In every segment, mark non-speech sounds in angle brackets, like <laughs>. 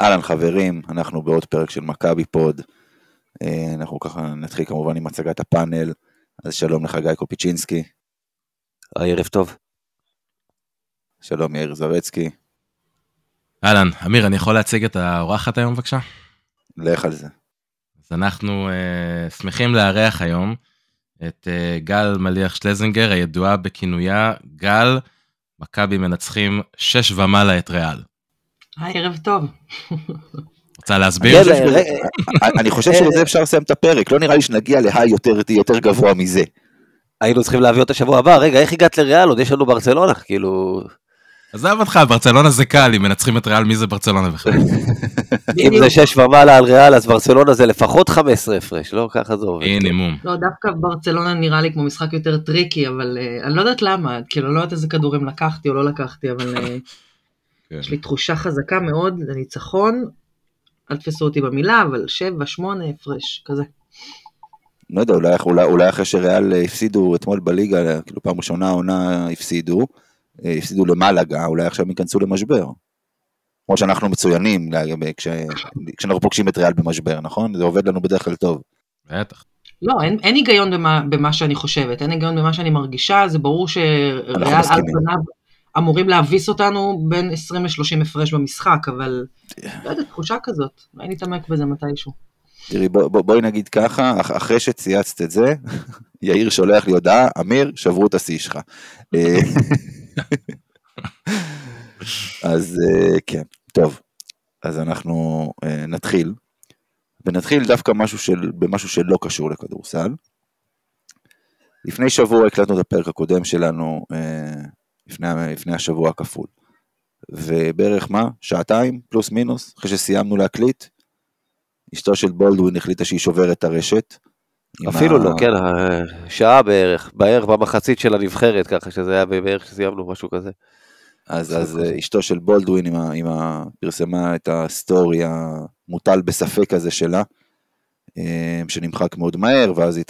אהלן חברים, אנחנו בעוד פרק של מכבי פוד. אה, אנחנו ככה נתחיל כמובן עם הצגת הפאנל. אז שלום לך גיא קופיצ'ינסקי. ערב טוב. שלום יאיר זרצקי. אהלן, אמיר, אני יכול להציג את האורחת היום בבקשה? לך על זה. אז אנחנו uh, שמחים לארח היום את uh, גל מליח שלזינגר, הידועה בכינויה גל, מכבי מנצחים שש ומעלה את ריאל. היי, ערב טוב. רוצה להסביר? אני חושב שבזה אפשר לסיים את הפרק, לא נראה לי שנגיע ל high יותר גבוה מזה. היינו צריכים להביא אותה שבוע הבא, רגע, איך הגעת לריאל? עוד יש לנו ברצלונה, כאילו... עזוב אותך, ברצלונה זה קל, אם מנצחים את ריאל, מי זה ברצלונה בכלל? אם זה 6 ומעלה על ריאל, אז ברצלונה זה לפחות 15 הפרש, לא? ככה זה עובד. מינימום. לא, דווקא ברצלונה נראה לי כמו משחק יותר tricky, אבל uh, אני לא יודעת למה, כאילו, לא יודעת איזה כדורים לקחתי או לא לקחתי, אבל uh, כן. יש לי תחושה חזקה מאוד לניצחון, אל תפסו אותי במילה, אבל 7, 8 הפרש, כזה. לא יודע, אולי, אולי, אולי אחרי שריאל הפסידו אתמול בליגה, כאילו פעם ראשונה העונה הפסידו, אה, הפסידו למלאגה, אולי עכשיו הם ייכנסו למשבר. כמו שאנחנו מצוינים כש, כשאנחנו פוגשים את ריאל במשבר, נכון? זה עובד לנו בדרך כלל טוב. בטח. לא, אין, אין היגיון במה, במה שאני חושבת, אין היגיון במה שאני מרגישה, זה ברור שריאל על פניו אמורים להביס אותנו בין 20 ל-30 הפרש במשחק, אבל לא יודעת, תחושה כזאת, אולי נתעמק בזה מתישהו. תראי, בוא, בוא, בואי נגיד ככה, אחרי שצייצת את זה, <laughs> יאיר שולח לי הודעה, אמיר, שברו את השיא שלך. אה, <laughs> אז אה, כן, טוב, אז אנחנו אה, נתחיל, ונתחיל דווקא משהו של, במשהו שלא קשור לכדורסל. לפני שבוע הקלטנו את הפרק הקודם שלנו, לפני, לפני השבוע הכפול. ובערך מה? שעתיים, פלוס מינוס, אחרי שסיימנו להקליט, אשתו של בולדווין החליטה שהיא שוברת את הרשת. אפילו ה... לא, כן, שעה בערך, בערך במחצית של הנבחרת, ככה שזה היה בערך שסיימנו משהו כזה. אז, אז אשתו של בולדווין עם ה, עם ה, פרסמה את הסטורי המוטל בספק הזה שלה, אה, שנמחק מאוד מהר, ואז היא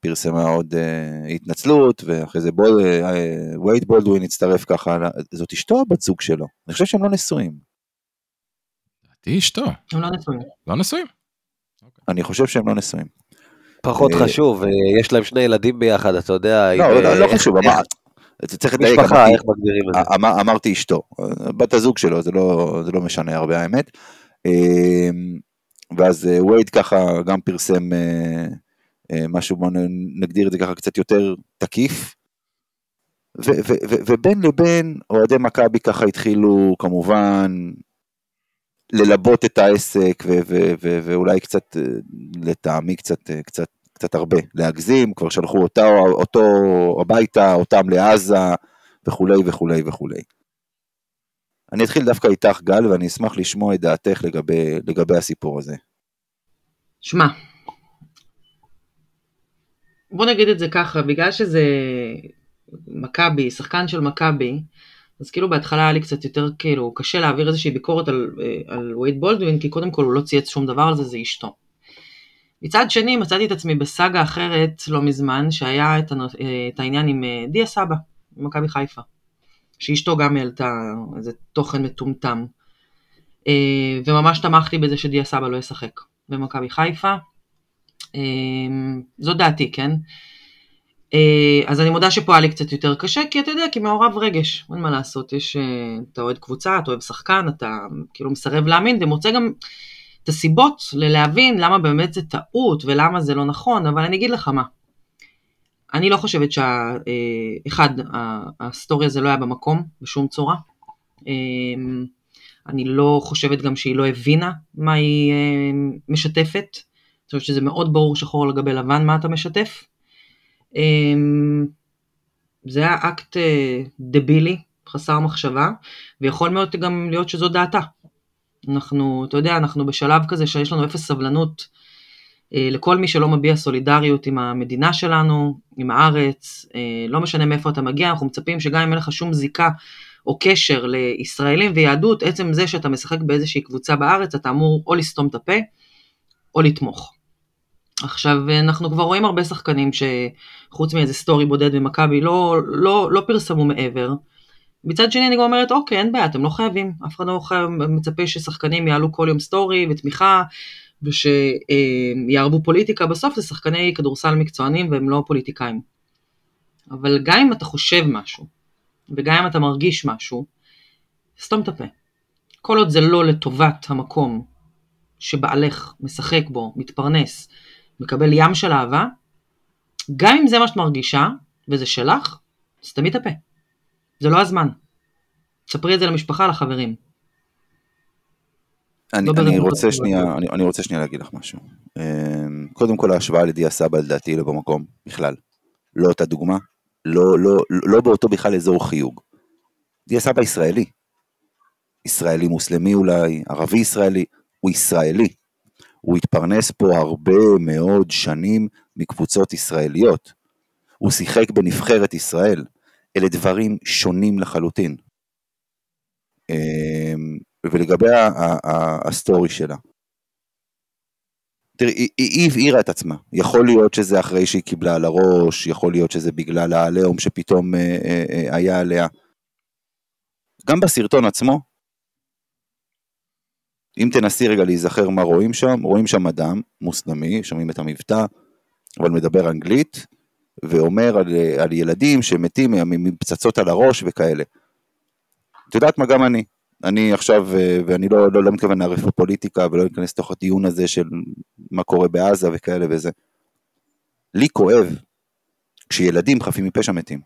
פרסמה עוד uh, התנצלות, ואחרי זה בול, uh, וייד בולדווין הצטרף ככה, זאת אשתו או בת זוג שלו? אני חושב שהם לא נשואים. לדעתי אשתו. הם לא נשואים. לא נשואים. אני חושב שהם לא נשואים. פחות חשוב, יש להם שני ילדים ביחד, אתה יודע. לא, לא, לא חשוב, אמר, צריך לדייק, משפחה, איך מגדירים את זה? אמר, אמרתי אשתו, בת הזוג שלו, זה לא, זה לא משנה הרבה האמת. ואז אה, וייד ככה גם פרסם אה, אה, משהו, בוא נגדיר את זה ככה קצת יותר תקיף. ובין לבין אוהדי מכבי ככה התחילו כמובן ללבות את העסק ואולי קצת לטעמי קצת, קצת, קצת הרבה להגזים, כבר שלחו אותו, אותו הביתה, אותם לעזה וכולי וכולי וכולי. אני אתחיל דווקא איתך גל ואני אשמח לשמוע את דעתך לגבי, לגבי הסיפור הזה. שמע, בוא נגיד את זה ככה, בגלל שזה מכבי, שחקן של מכבי, אז כאילו בהתחלה היה לי קצת יותר כאילו קשה להעביר איזושהי ביקורת על, אה, על וייד בולדווין, כי קודם כל הוא לא צייץ שום דבר על זה, זה אשתו. מצד שני מצאתי את עצמי בסאגה אחרת לא מזמן, שהיה את, אה, את העניין עם אה, דיה סבא, במכבי חיפה. שאשתו גם העלתה איזה תוכן מטומטם. אה, וממש תמכתי בזה שדיה סבא לא ישחק במכבי חיפה. אה, זו דעתי, כן? אה, אז אני מודה שפה היה לי קצת יותר קשה, כי אתה יודע, כי מעורב רגש, אין מה לעשות, יש, אתה אוהד קבוצה, אתה אוהב שחקן, אתה כאילו מסרב להאמין, ומוצא גם את הסיבות ללהבין למה באמת זה טעות ולמה זה לא נכון, אבל אני אגיד לך מה, אני לא חושבת שאחד, הסטורי הזה לא היה במקום בשום צורה. אמ, אני לא חושבת גם שהיא לא הבינה מה היא אמ, משתפת. אני חושבת שזה מאוד ברור שחור לגבי לבן מה אתה משתף. אמ, זה היה אקט אה, דבילי, חסר מחשבה, ויכול מאוד גם להיות שזו דעתה. אנחנו, אתה יודע, אנחנו בשלב כזה שיש לנו אפס סבלנות אה, לכל מי שלא מביע סולידריות עם המדינה שלנו, עם הארץ, אה, לא משנה מאיפה אתה מגיע, אנחנו מצפים שגם אם אין לך שום זיקה או קשר לישראלים ויהדות, עצם זה שאתה משחק באיזושהי קבוצה בארץ, אתה אמור או לסתום את הפה או לתמוך. עכשיו, אנחנו כבר רואים הרבה שחקנים שחוץ מאיזה סטורי בודד במכבי, לא, לא, לא פרסמו מעבר, מצד שני אני גם אומרת, אוקיי, אין בעיה, אתם לא חייבים, אף אחד לא חייב, מצפה ששחקנים יעלו כל יום סטורי ותמיכה, ושיערבו פוליטיקה, בסוף זה שחקני כדורסל מקצוענים והם לא פוליטיקאים. אבל גם אם אתה חושב משהו, וגם אם אתה מרגיש משהו, סתום את הפה. כל עוד זה לא לטובת המקום שבעלך משחק בו, מתפרנס, מקבל ים של אהבה, גם אם זה מה שאת מרגישה, וזה שלך, סתמי את הפה. זה לא הזמן. תספרי את זה למשפחה, לחברים. אני, לא אני, רוצה. שנייה, אני, אני רוצה שנייה להגיד לך משהו. אמ, קודם כל ההשוואה לדיה סבא לדעתי לא במקום, בכלל. לא אותה דוגמה, לא, לא, לא באותו בכלל אזור חיוג. דיה סבא ישראלי. ישראלי מוסלמי אולי, ערבי ישראלי, הוא ישראלי. הוא התפרנס פה הרבה מאוד שנים מקבוצות ישראליות. הוא שיחק בנבחרת ישראל. אלה דברים שונים לחלוטין. ולגבי הסטורי שלה. תראי, היא- הבהירה את עצמה. יכול להיות שזה אחרי שהיא קיבלה על הראש, יכול להיות שזה בגלל העליהום שפתאום אה, אה, אה, היה עליה. גם בסרטון עצמו, אם תנסי רגע להיזכר מה רואים שם, רואים שם אדם מוסלמי, שומעים את המבטא, אבל מדבר אנגלית, ואומר על, על ילדים שמתים מפצצות על הראש וכאלה. את יודעת מה, גם אני. אני עכשיו, אה, ואני לא, לא, לא מתכוון לערף בפוליטיקה ולא להיכנס לתוך הדיון הזה של מה קורה בעזה וכאלה וזה. לי כואב כשילדים חפים מפשע מתים.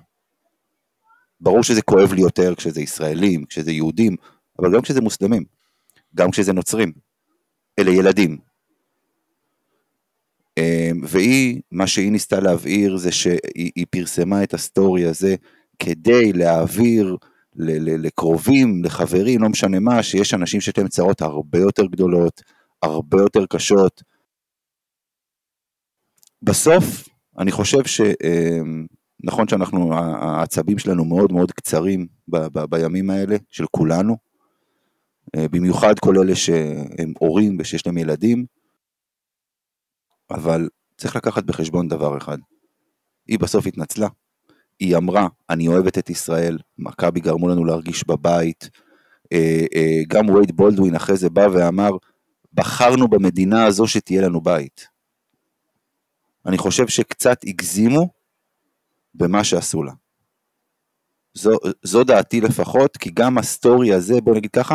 ברור שזה כואב לי יותר כשזה ישראלים, כשזה יהודים, אבל גם כשזה מוסלמים, גם כשזה נוצרים. אלה ילדים. אה, והיא, מה שהיא ניסתה להבהיר זה שהיא היא פרסמה את הסטורי הזה כדי להעביר לקרובים, לחברים, לא משנה מה, שיש אנשים שיש להם צרות הרבה יותר גדולות, הרבה יותר קשות. בסוף, אני חושב שנכון שאנחנו, העצבים שלנו מאוד מאוד קצרים ב- ב- בימים האלה, של כולנו, אה, במיוחד כל אלה שהם הורים ושיש להם ילדים, אבל צריך לקחת בחשבון דבר אחד, היא בסוף התנצלה, היא אמרה, אני אוהבת את ישראל, מכבי גרמו לנו להרגיש בבית, אה, אה, גם וייד בולדווין אחרי זה בא ואמר, בחרנו במדינה הזו שתהיה לנו בית. אני חושב שקצת הגזימו במה שעשו לה. זו, זו דעתי לפחות, כי גם הסטורי הזה, בוא נגיד ככה,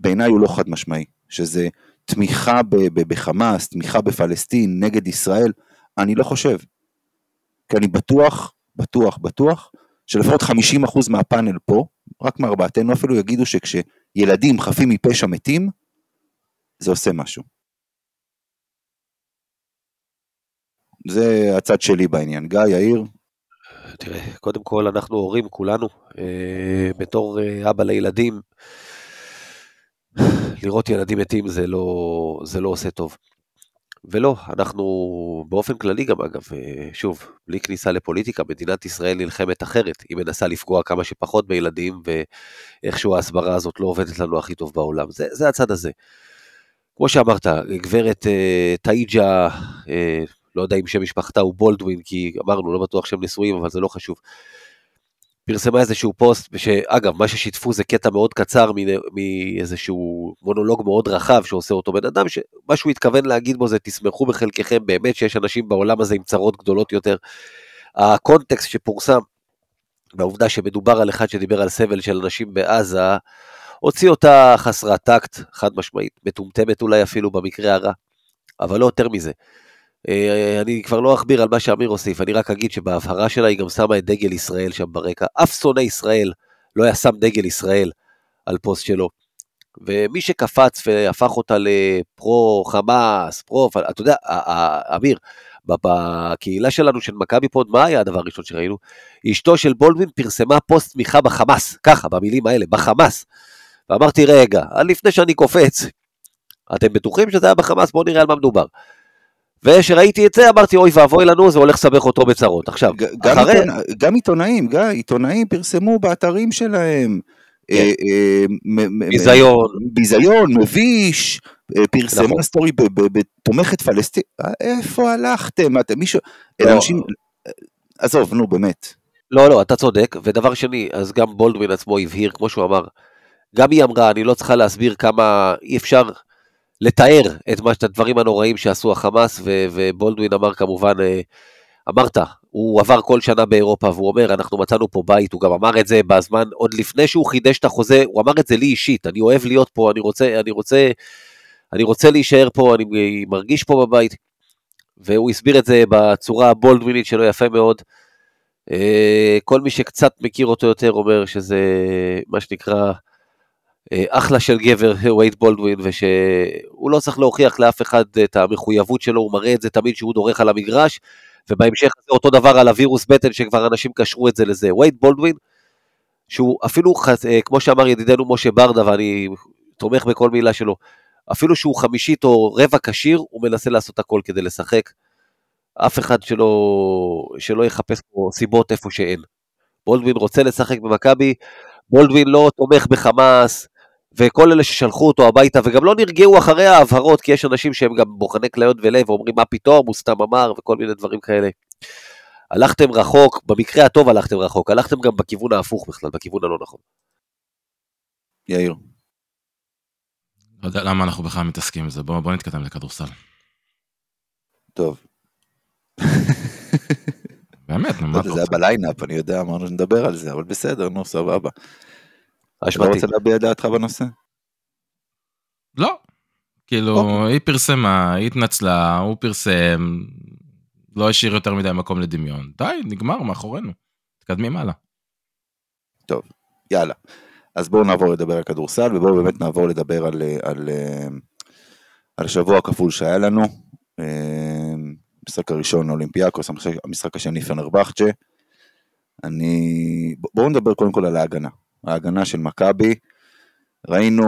בעיניי הוא לא חד משמעי, שזה תמיכה ב- ב- בחמאס, תמיכה בפלסטין נגד ישראל, אני לא חושב. כי אני בטוח, בטוח, בטוח, שלפחות 50% מהפאנל פה, רק מארבעתנו אפילו, יגידו שכשילדים חפים מפשע מתים, זה עושה משהו. זה הצד שלי בעניין. גיא, יאיר, תראה, קודם כל אנחנו הורים כולנו, אה, בתור אה, אבא לילדים, לראות ילדים מתים זה לא, זה לא עושה טוב. ולא, אנחנו באופן כללי גם אגב, אה, שוב, בלי כניסה לפוליטיקה, מדינת ישראל נלחמת אחרת, היא מנסה לפגוע כמה שפחות בילדים, ואיכשהו ההסברה הזאת לא עובדת לנו הכי טוב בעולם, זה, זה הצד הזה. כמו שאמרת, גברת אה, טאיג'ה, אה, לא יודע אם שם משפחתה הוא בולדווין, כי אמרנו, לא בטוח שהם נשואים, אבל זה לא חשוב. פרסמה איזשהו פוסט, שאגב, מה ששיתפו זה קטע מאוד קצר מאיזשהו מונולוג מאוד רחב שעושה אותו בן אדם, שמה שהוא התכוון להגיד בו זה תשמחו בחלקכם באמת שיש אנשים בעולם הזה עם צרות גדולות יותר. הקונטקסט שפורסם, והעובדה שמדובר על אחד שדיבר על סבל של אנשים בעזה, הוציא אותה חסרת טקט, חד משמעית, מטומטמת אולי אפילו במקרה הרע, אבל לא יותר מזה. אה, אני כבר לא אכביר על מה שאמיר הוסיף, אני רק אגיד שבהבהרה שלה היא גם שמה את דגל ישראל שם ברקע. אף שונא ישראל לא היה שם דגל ישראל על פוסט שלו. ומי שקפץ והפך אותה לפרו חמאס, פרו, אתה יודע, אמיר, בקהילה שלנו של מכבי פוד, מה היה הדבר הראשון שראינו? אשתו של בולדווין פרסמה פוסט תמיכה בחמאס, ככה, במילים האלה, בחמאס. ואמרתי, רגע, לפני שאני קופץ, אתם בטוחים שזה היה בחמאס? בואו נראה על מה מדובר. וכשראיתי את זה אמרתי אוי ואבוי לנו זה הולך לסבך אותו בצרות. עכשיו, גם, אחרי, עיתונא, גם עיתונאים, גיא, עיתונאים פרסמו באתרים שלהם. אה, אה, מ- מ- ביזיון. ביזיון, מביש, אה, פרסמה נכון. סטורי בתומכת פלסטין, אה, איפה הלכתם? אתם מישהו, לא. אנשים, עזוב, נו באמת. לא, לא, אתה צודק, ודבר שני, אז גם בולדווין עצמו הבהיר, כמו שהוא אמר, גם היא אמרה, אני לא צריכה להסביר כמה אי אפשר לתאר את, מה, הדברים הנוראים שעשו החמאס, ו, ובולדווין אמר כמובן, אה, אמרת, הוא עבר כל שנה באירופה, והוא אומר, אנחנו מצאנו פה בית, הוא גם אמר את זה בזמן, עוד לפני שהוא חידש את החוזה, הוא אמר את זה לי אישית, אני אוהב להיות פה, אני רוצה, אני רוצה, אני רוצה להישאר פה, אני מרגיש פה בבית, והוא הסביר את זה בצורה הבולדווינית שלו יפה מאוד. אה, כל מי שקצת מכיר אותו יותר אומר שזה מה שנקרא אחלה של גבר, וייד בולדווין, ושהוא לא צריך להוכיח לאף אחד את המחויבות שלו, הוא מראה את זה תמיד שהוא דורך על המגרש, ובהמשך זה אותו דבר על הווירוס בטן שכבר אנשים קשרו את זה לזה. וייד בולדווין, שהוא אפילו, אה, כמו שאמר ידידנו משה ברדה, ואני תומך בכל מילה שלו, אפילו שהוא חמישית או רבע כשיר, הוא מנסה לעשות הכל כדי לשחק. אף אחד שלא, שלא יחפש פה סיבות איפה שאין. בולדווין רוצה לשחק במכבי, בולדווין לא תומך בחמאס, וכל אלה ששלחו אותו הביתה, וגם לא נרגעו אחרי ההבהרות, כי יש אנשים שהם גם בוחני כליות ולב, ואומרים מה פתאום, הוא סתם אמר, וכל מיני דברים כאלה. הלכתם רחוק, במקרה הטוב הלכתם רחוק, הלכתם גם בכיוון ההפוך בכלל, בכיוון הלא נכון. יאיר. לא יודע למה אנחנו בכלל מתעסקים בזה, בואו בוא נתקדם לכדורסל. טוב. באמת, נו, מה אתה זה היה בליינאפ, אני יודע, אמרנו שנדבר על זה, אבל בסדר, נו, סבבה. אתה לא. רוצה להביע את דעתך בנושא? לא. כאילו, אוקיי. היא פרסמה, היא התנצלה, הוא פרסם, לא השאיר יותר מדי מקום לדמיון. די, נגמר, מאחורינו. מתקדמים הלאה. יאללה. אז בואו נעבור לדבר על כדורסל, ובואו באמת נעבור לדבר על, על, אה, על השבוע הכפול שהיה לנו. אה, המשחק הראשון אולימפיאקוס, המשחק, השני פנרבכצ'ה. אני... בואו נדבר קודם כל על ההגנה. ההגנה של מכבי. ראינו...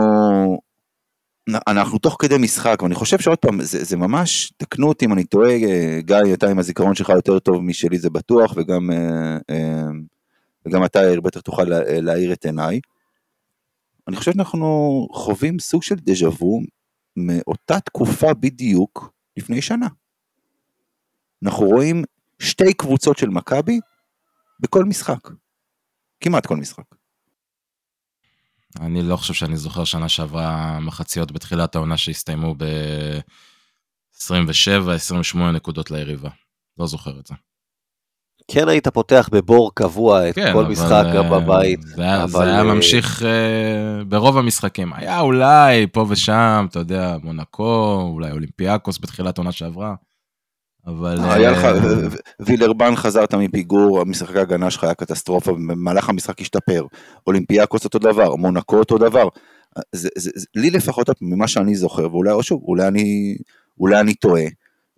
אנחנו תוך כדי משחק, ואני חושב שעוד פעם, זה, זה ממש, תקנו אותי אם אני טועה, גיא, אתה עם הזיכרון שלך יותר טוב משלי זה בטוח, וגם, וגם אתה, בטח תוכל לה- להאיר את עיניי. אני חושב שאנחנו חווים סוג של דז'ה וו מאותה תקופה בדיוק לפני שנה. אנחנו רואים שתי קבוצות של מכבי בכל משחק. כמעט כל משחק. אני לא חושב שאני זוכר שנה שעברה מחציות בתחילת העונה שהסתיימו ב-27-28 נקודות ליריבה. לא זוכר את זה. כן היית פותח בבור קבוע את כן, כל אבל, משחק גם אה, בבית. זה היה, זה אבל, היה אה, ממשיך אה, ברוב המשחקים. היה אולי פה ושם, אתה יודע, מונקו, אולי אולימפיאקוס בתחילת עונה שעברה. אבל... היה לך, אה, ו- וילרבן חזרת מפיגור, המשחק ההגנה שלך היה קטסטרופה, במהלך המשחק השתפר. אולימפיאקוס אותו דבר, מונקו אותו דבר. זה, זה, זה, לי לפחות, ממה שאני זוכר, ואולי, או שוב, אולי אני, אולי אני טועה,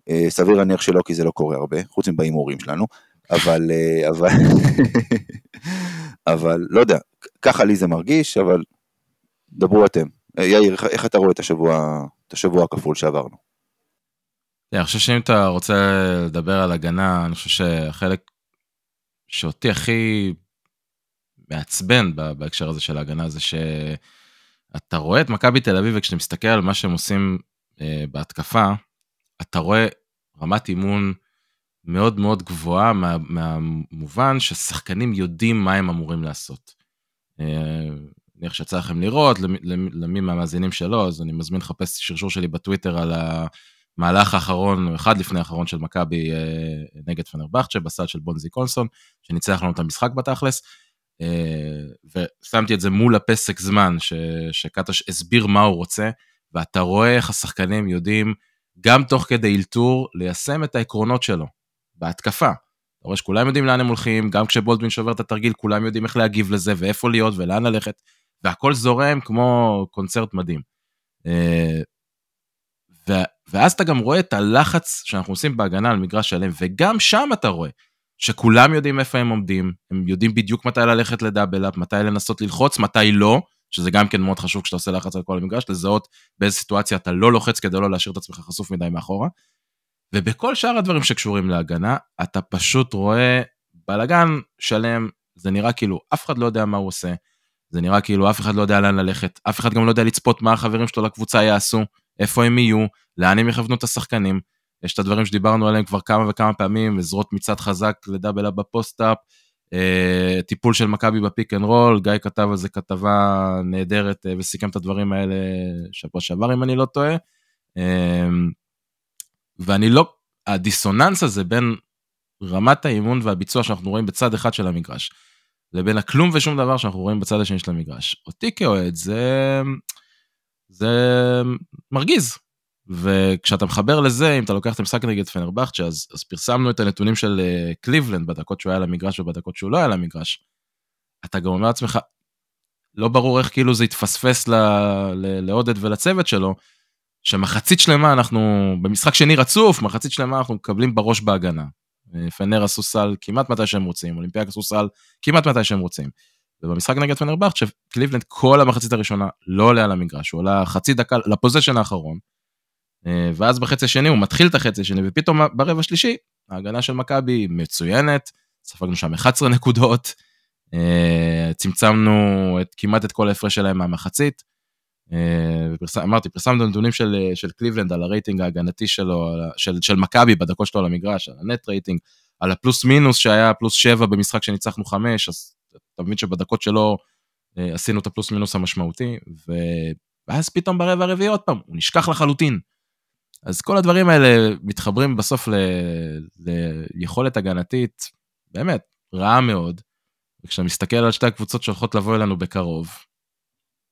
אה, סביר להניח שלא, כי זה לא קורה הרבה, חוץ מבהימורים שלנו, אבל, אה, אבל, אבל, לא יודע, ככה לי זה מרגיש, אבל דברו אתם. אה, יאיר, איך- איך אתה רואה את השבוע, את השבוע הכפול שעברנו? אני חושב שאם אתה רוצה לדבר על הגנה, אני חושב שהחלק שאותי הכי מעצבן בהקשר הזה של ההגנה זה שאתה רואה את מכבי תל אביב וכשאתה מסתכל על מה שהם עושים אה, בהתקפה, אתה רואה רמת אימון מאוד מאוד גבוהה מה, מהמובן ששחקנים יודעים מה הם אמורים לעשות. אה, נניח שיצא לכם לראות, למי, למי מהמאזינים שלו, אז אני מזמין לחפש שרשור שלי בטוויטר על ה... מהלך האחרון, או אחד לפני האחרון של מכבי אה, נגד פנרבכצ'ה, בסל של בונזי קונסון, שניצח לנו את המשחק בתכלס, אה, ושמתי את זה מול הפסק זמן, ש, שקטש הסביר מה הוא רוצה, ואתה רואה איך השחקנים יודעים, גם תוך כדי אלתור, ליישם את העקרונות שלו, בהתקפה. אתה רואה שכולם יודעים לאן הם הולכים, גם כשבולדווין שובר את התרגיל, כולם יודעים איך להגיב לזה, ואיפה להיות, ולאן ללכת, והכל זורם כמו קונצרט מדהים. אה, ו- ואז אתה גם רואה את הלחץ שאנחנו עושים בהגנה על מגרש שלם, וגם שם אתה רואה שכולם יודעים איפה הם עומדים, הם יודעים בדיוק מתי ללכת לדאבל אפ, מתי לנסות ללחוץ, מתי לא, שזה גם כן מאוד חשוב כשאתה עושה לחץ על כל המגרש, לזהות באיזה סיטואציה אתה לא לוחץ כדי לא להשאיר את עצמך חשוף מדי מאחורה. ובכל שאר הדברים שקשורים להגנה, אתה פשוט רואה בלאגן שלם, זה נראה כאילו אף אחד לא יודע מה הוא עושה, זה נראה כאילו אף אחד לא יודע לאן ללכת, אף אחד גם לא יודע לצפות מה החברים שלו לקבוצה יעשו, איפה הם יהיו, לאן הם יכוונו את השחקנים. יש את הדברים שדיברנו עליהם כבר כמה וכמה פעמים, עזרות מצד חזק לדאבל אפ בפוסט-אפ, אה, טיפול של מכבי ב pick and roll, גיא כתב על זה כתבה נהדרת אה, וסיכם את הדברים האלה שבוע שעבר אם אני לא טועה. אה, ואני לא, הדיסוננס הזה בין רמת האימון והביצוע שאנחנו רואים בצד אחד של המגרש, לבין הכלום ושום דבר שאנחנו רואים בצד השני של המגרש. אותי כאוהד זה, זה מרגיז. וכשאתה מחבר לזה, אם אתה לוקח את המשחק נגד פנרבכצ'ה, אז, אז פרסמנו את הנתונים של uh, קליבלנד בדקות שהוא היה למגרש ובדקות שהוא לא היה למגרש. אתה גם אומר לעצמך, לא ברור איך כאילו זה התפספס לעודד ולצוות שלו, שמחצית שלמה אנחנו, במשחק שני רצוף, מחצית שלמה אנחנו מקבלים בראש בהגנה. אה, פנר עשו סל כמעט מתי שהם רוצים, אולימפיאק עשו סל כמעט מתי שהם רוצים. ובמשחק נגד פנרבכט, שקליבלנד כל המחצית הראשונה לא עולה על המגרש, הוא עולה חצי דקה לפוזיישן האחרון, אה, ואז בחצי השני הוא מתחיל את החצי השני, ופתאום ברבע השלישי, ההגנה של מכבי מצוינת, ספגנו שם 11 נקודות, אה, צמצמנו את, כמעט את כל ההפרש שלהם מהמחצית. ופרס, אמרתי, פרסמנו נתונים של, של קליבלנד על הרייטינג ההגנתי שלו, של, של מכבי בדקות שלו על המגרש, על ה net rating, על הפלוס מינוס שהיה פלוס 7 במשחק שניצחנו 5, אז אתה מבין שבדקות שלו אה, עשינו את הפלוס מינוס המשמעותי, ו... ואז פתאום ברבע הרביעי עוד פעם, הוא נשכח לחלוטין. אז כל הדברים האלה מתחברים בסוף ל... ליכולת הגנתית, באמת, רעה מאוד. וכשאתה מסתכל על שתי הקבוצות שהולכות לבוא אלינו בקרוב,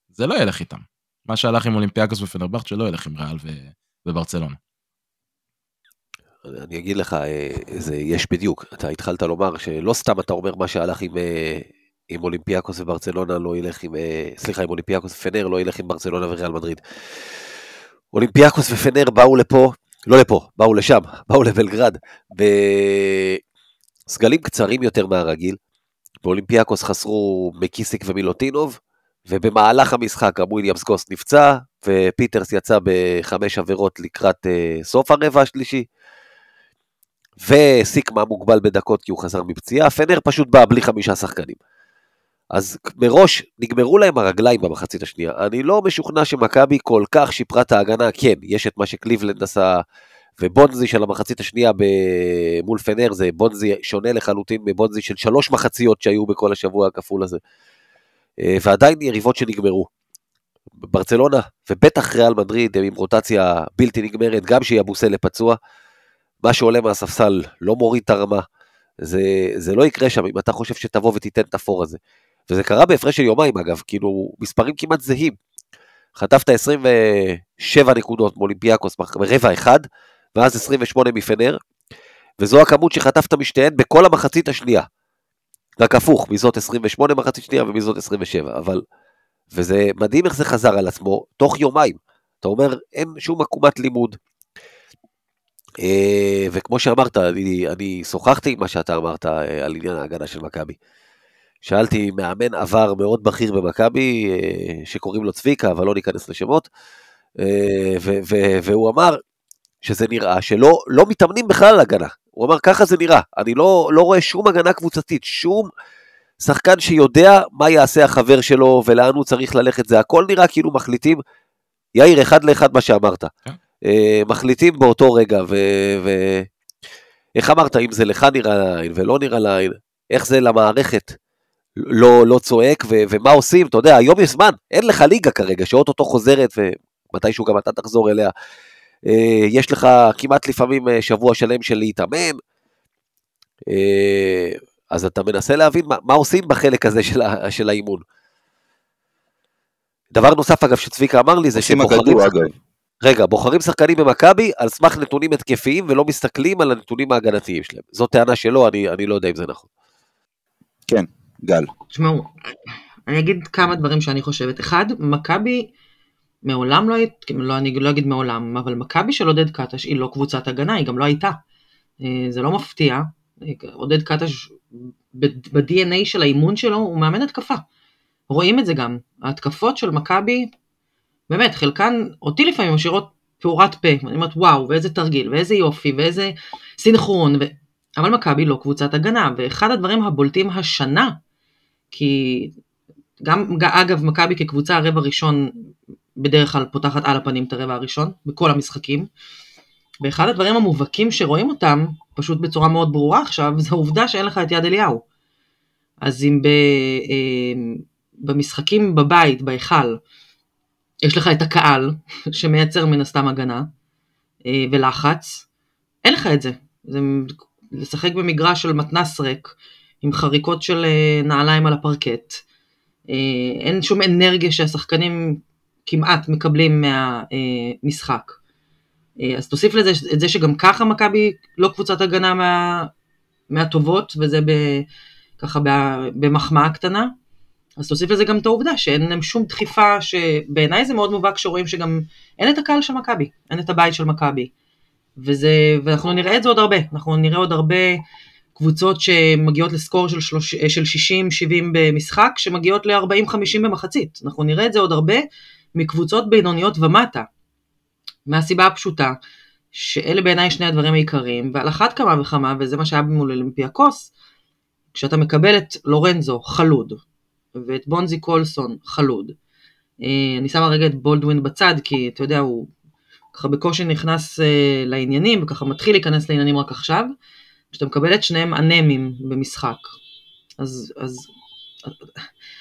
זה לא ילך איתם. מה שהלך עם אולימפיאקוס ופנרבכט שלא ילך עם ריאל ו... וברצלונה. אני אגיד לך, אה, זה יש בדיוק, אתה התחלת לומר שלא סתם אתה אומר מה שהלך עם, עם אולימפיאקוס וברצלונה לא ילך עם, אה, סליחה, עם אולימפיאקוס ופנר לא ילך עם ברצלונה וריאל מדריד. אולימפיאקוס ופנר באו לפה, לא לפה, באו לשם, <laughs> באו לבלגרד, בסגלים קצרים יותר מהרגיל. באולימפיאקוס חסרו מקיסיק ומילוטינוב, ובמהלך המשחק גם וויליאמס-גוס נפצע, ופיטרס יצא בחמש עבירות לקראת אה, סוף הרבע השלישי. וסיקמה מוגבל בדקות כי הוא חזר מפציעה, פנר פשוט בא בלי חמישה שחקנים. אז מראש נגמרו להם הרגליים במחצית השנייה. אני לא משוכנע שמכבי כל כך שיפרה את ההגנה, כן, יש את מה שקליבלנד עשה, ובונזי של המחצית השנייה מול פנר זה בונזי שונה לחלוטין מבונזי של שלוש מחציות שהיו בכל השבוע הכפול הזה. אה, ועדיין יריבות שנגמרו. ברצלונה, ובטח ריאל מדריד עם רוטציה בלתי נגמרת, גם שיבוסלה פצוע. מה שעולה מהספסל לא מוריד את הרמה. זה, זה לא יקרה שם אם אתה חושב שתבוא ותיתן את הפור הזה. וזה קרה בהפרש של יומיים אגב, כאילו מספרים כמעט זהים. חטפת 27 נקודות מאולימפיאקוס ברבע אחד, ואז 28 מפנר, וזו הכמות שחטפת משתיהן בכל המחצית השנייה. רק הפוך, מזאת 28 מחצית שנייה ומזאת 27, אבל... וזה מדהים איך זה חזר על עצמו תוך יומיים. אתה אומר, אין שום עקומת לימוד. אה, וכמו שאמרת, אני, אני שוחחתי עם מה שאתה אמרת אה, על עניין ההגנה של מכבי. שאלתי מאמן עבר מאוד בכיר במכבי, אה, שקוראים לו צביקה, אבל לא ניכנס לשמות, והוא אמר שזה נראה שלא לא מתאמנים בכלל על הגנה. הוא אמר, ככה זה נראה, אני לא, לא רואה שום הגנה קבוצתית, שום שחקן שיודע מה יעשה החבר שלו ולאן הוא צריך ללכת, זה הכל נראה כאילו מחליטים, יאיר, אחד לאחד מה שאמרת. כן. אה, מחליטים באותו רגע, ואיך ו... אמרת, אם זה לך נראה לעין ולא נראה לעין, איך זה למערכת לא, לא צועק, ו... ומה עושים, אתה יודע, היום יש זמן, אין לך ליגה כרגע, שאו-טו-טו חוזרת, ומתישהו גם אתה תחזור אליה. אה, יש לך כמעט לפעמים אה, שבוע שלם של להתאמן, אה, אז אתה מנסה להבין מה, מה עושים בחלק הזה של, ה, של האימון. דבר נוסף אגב שצביקה אמר לי זה שבוחרים... רגע, בוחרים שחקנים במכבי על סמך נתונים התקפיים ולא מסתכלים על הנתונים ההגנתיים שלהם. זו טענה שלו, אני, אני לא יודע אם זה נכון. כן, גל. תשמעו, אני אגיד כמה דברים שאני חושבת. אחד, מכבי מעולם לא היית, לא, אני לא אגיד מעולם, אבל מכבי של עודד קטש היא לא קבוצת הגנה, היא גם לא הייתה. אה, זה לא מפתיע, עודד קטש ב-DNA של האימון שלו הוא מאמן התקפה. רואים את זה גם, ההתקפות של מכבי, באמת, חלקן אותי לפעמים משאירות פעורת פה, אני אומרת וואו, ואיזה תרגיל, ואיזה יופי, ואיזה סינכרון, ו... אבל מכבי לא קבוצת הגנה, ואחד הדברים הבולטים השנה, כי גם, אגב, מכבי כקבוצה הרבע ראשון בדרך כלל פותחת על הפנים את הרבע הראשון, בכל המשחקים. ואחד הדברים המובהקים שרואים אותם, פשוט בצורה מאוד ברורה עכשיו, זה העובדה שאין לך את יד אליהו. אז אם ב, אה, במשחקים בבית, בהיכל, יש לך את הקהל, <laughs> שמייצר מן הסתם הגנה אה, ולחץ, אין לך את זה. זה לשחק במגרש של מתנס ריק, עם חריקות של אה, נעליים על הפרקט. אה, אין שום אנרגיה שהשחקנים כמעט מקבלים מהמשחק. אז תוסיף לזה את זה שגם ככה מכבי לא קבוצת הגנה מה, מהטובות, וזה ב, ככה במחמאה קטנה. אז תוסיף לזה גם את העובדה שאין להם שום דחיפה, שבעיניי זה מאוד מובהק שרואים שגם אין את הקהל של מכבי, אין את הבית של מכבי. וזה, ואנחנו נראה את זה עוד הרבה, אנחנו נראה עוד הרבה קבוצות שמגיעות לסקור של, של 60-70 במשחק, שמגיעות ל-40-50 במחצית. אנחנו נראה את זה עוד הרבה מקבוצות בינוניות ומטה. מהסיבה הפשוטה, שאלה בעיניי שני הדברים העיקריים, ועל אחת כמה וכמה, וזה מה שהיה מול אולימפיאקוס, כשאתה מקבל את לורנזו חלוד, ואת בונזי קולסון חלוד, אה, אני שמה רגע את בולדווין בצד, כי אתה יודע, הוא ככה בקושי נכנס אה, לעניינים, וככה מתחיל להיכנס לעניינים רק עכשיו, כשאתה מקבל את שניהם אנמים במשחק, אז, אז,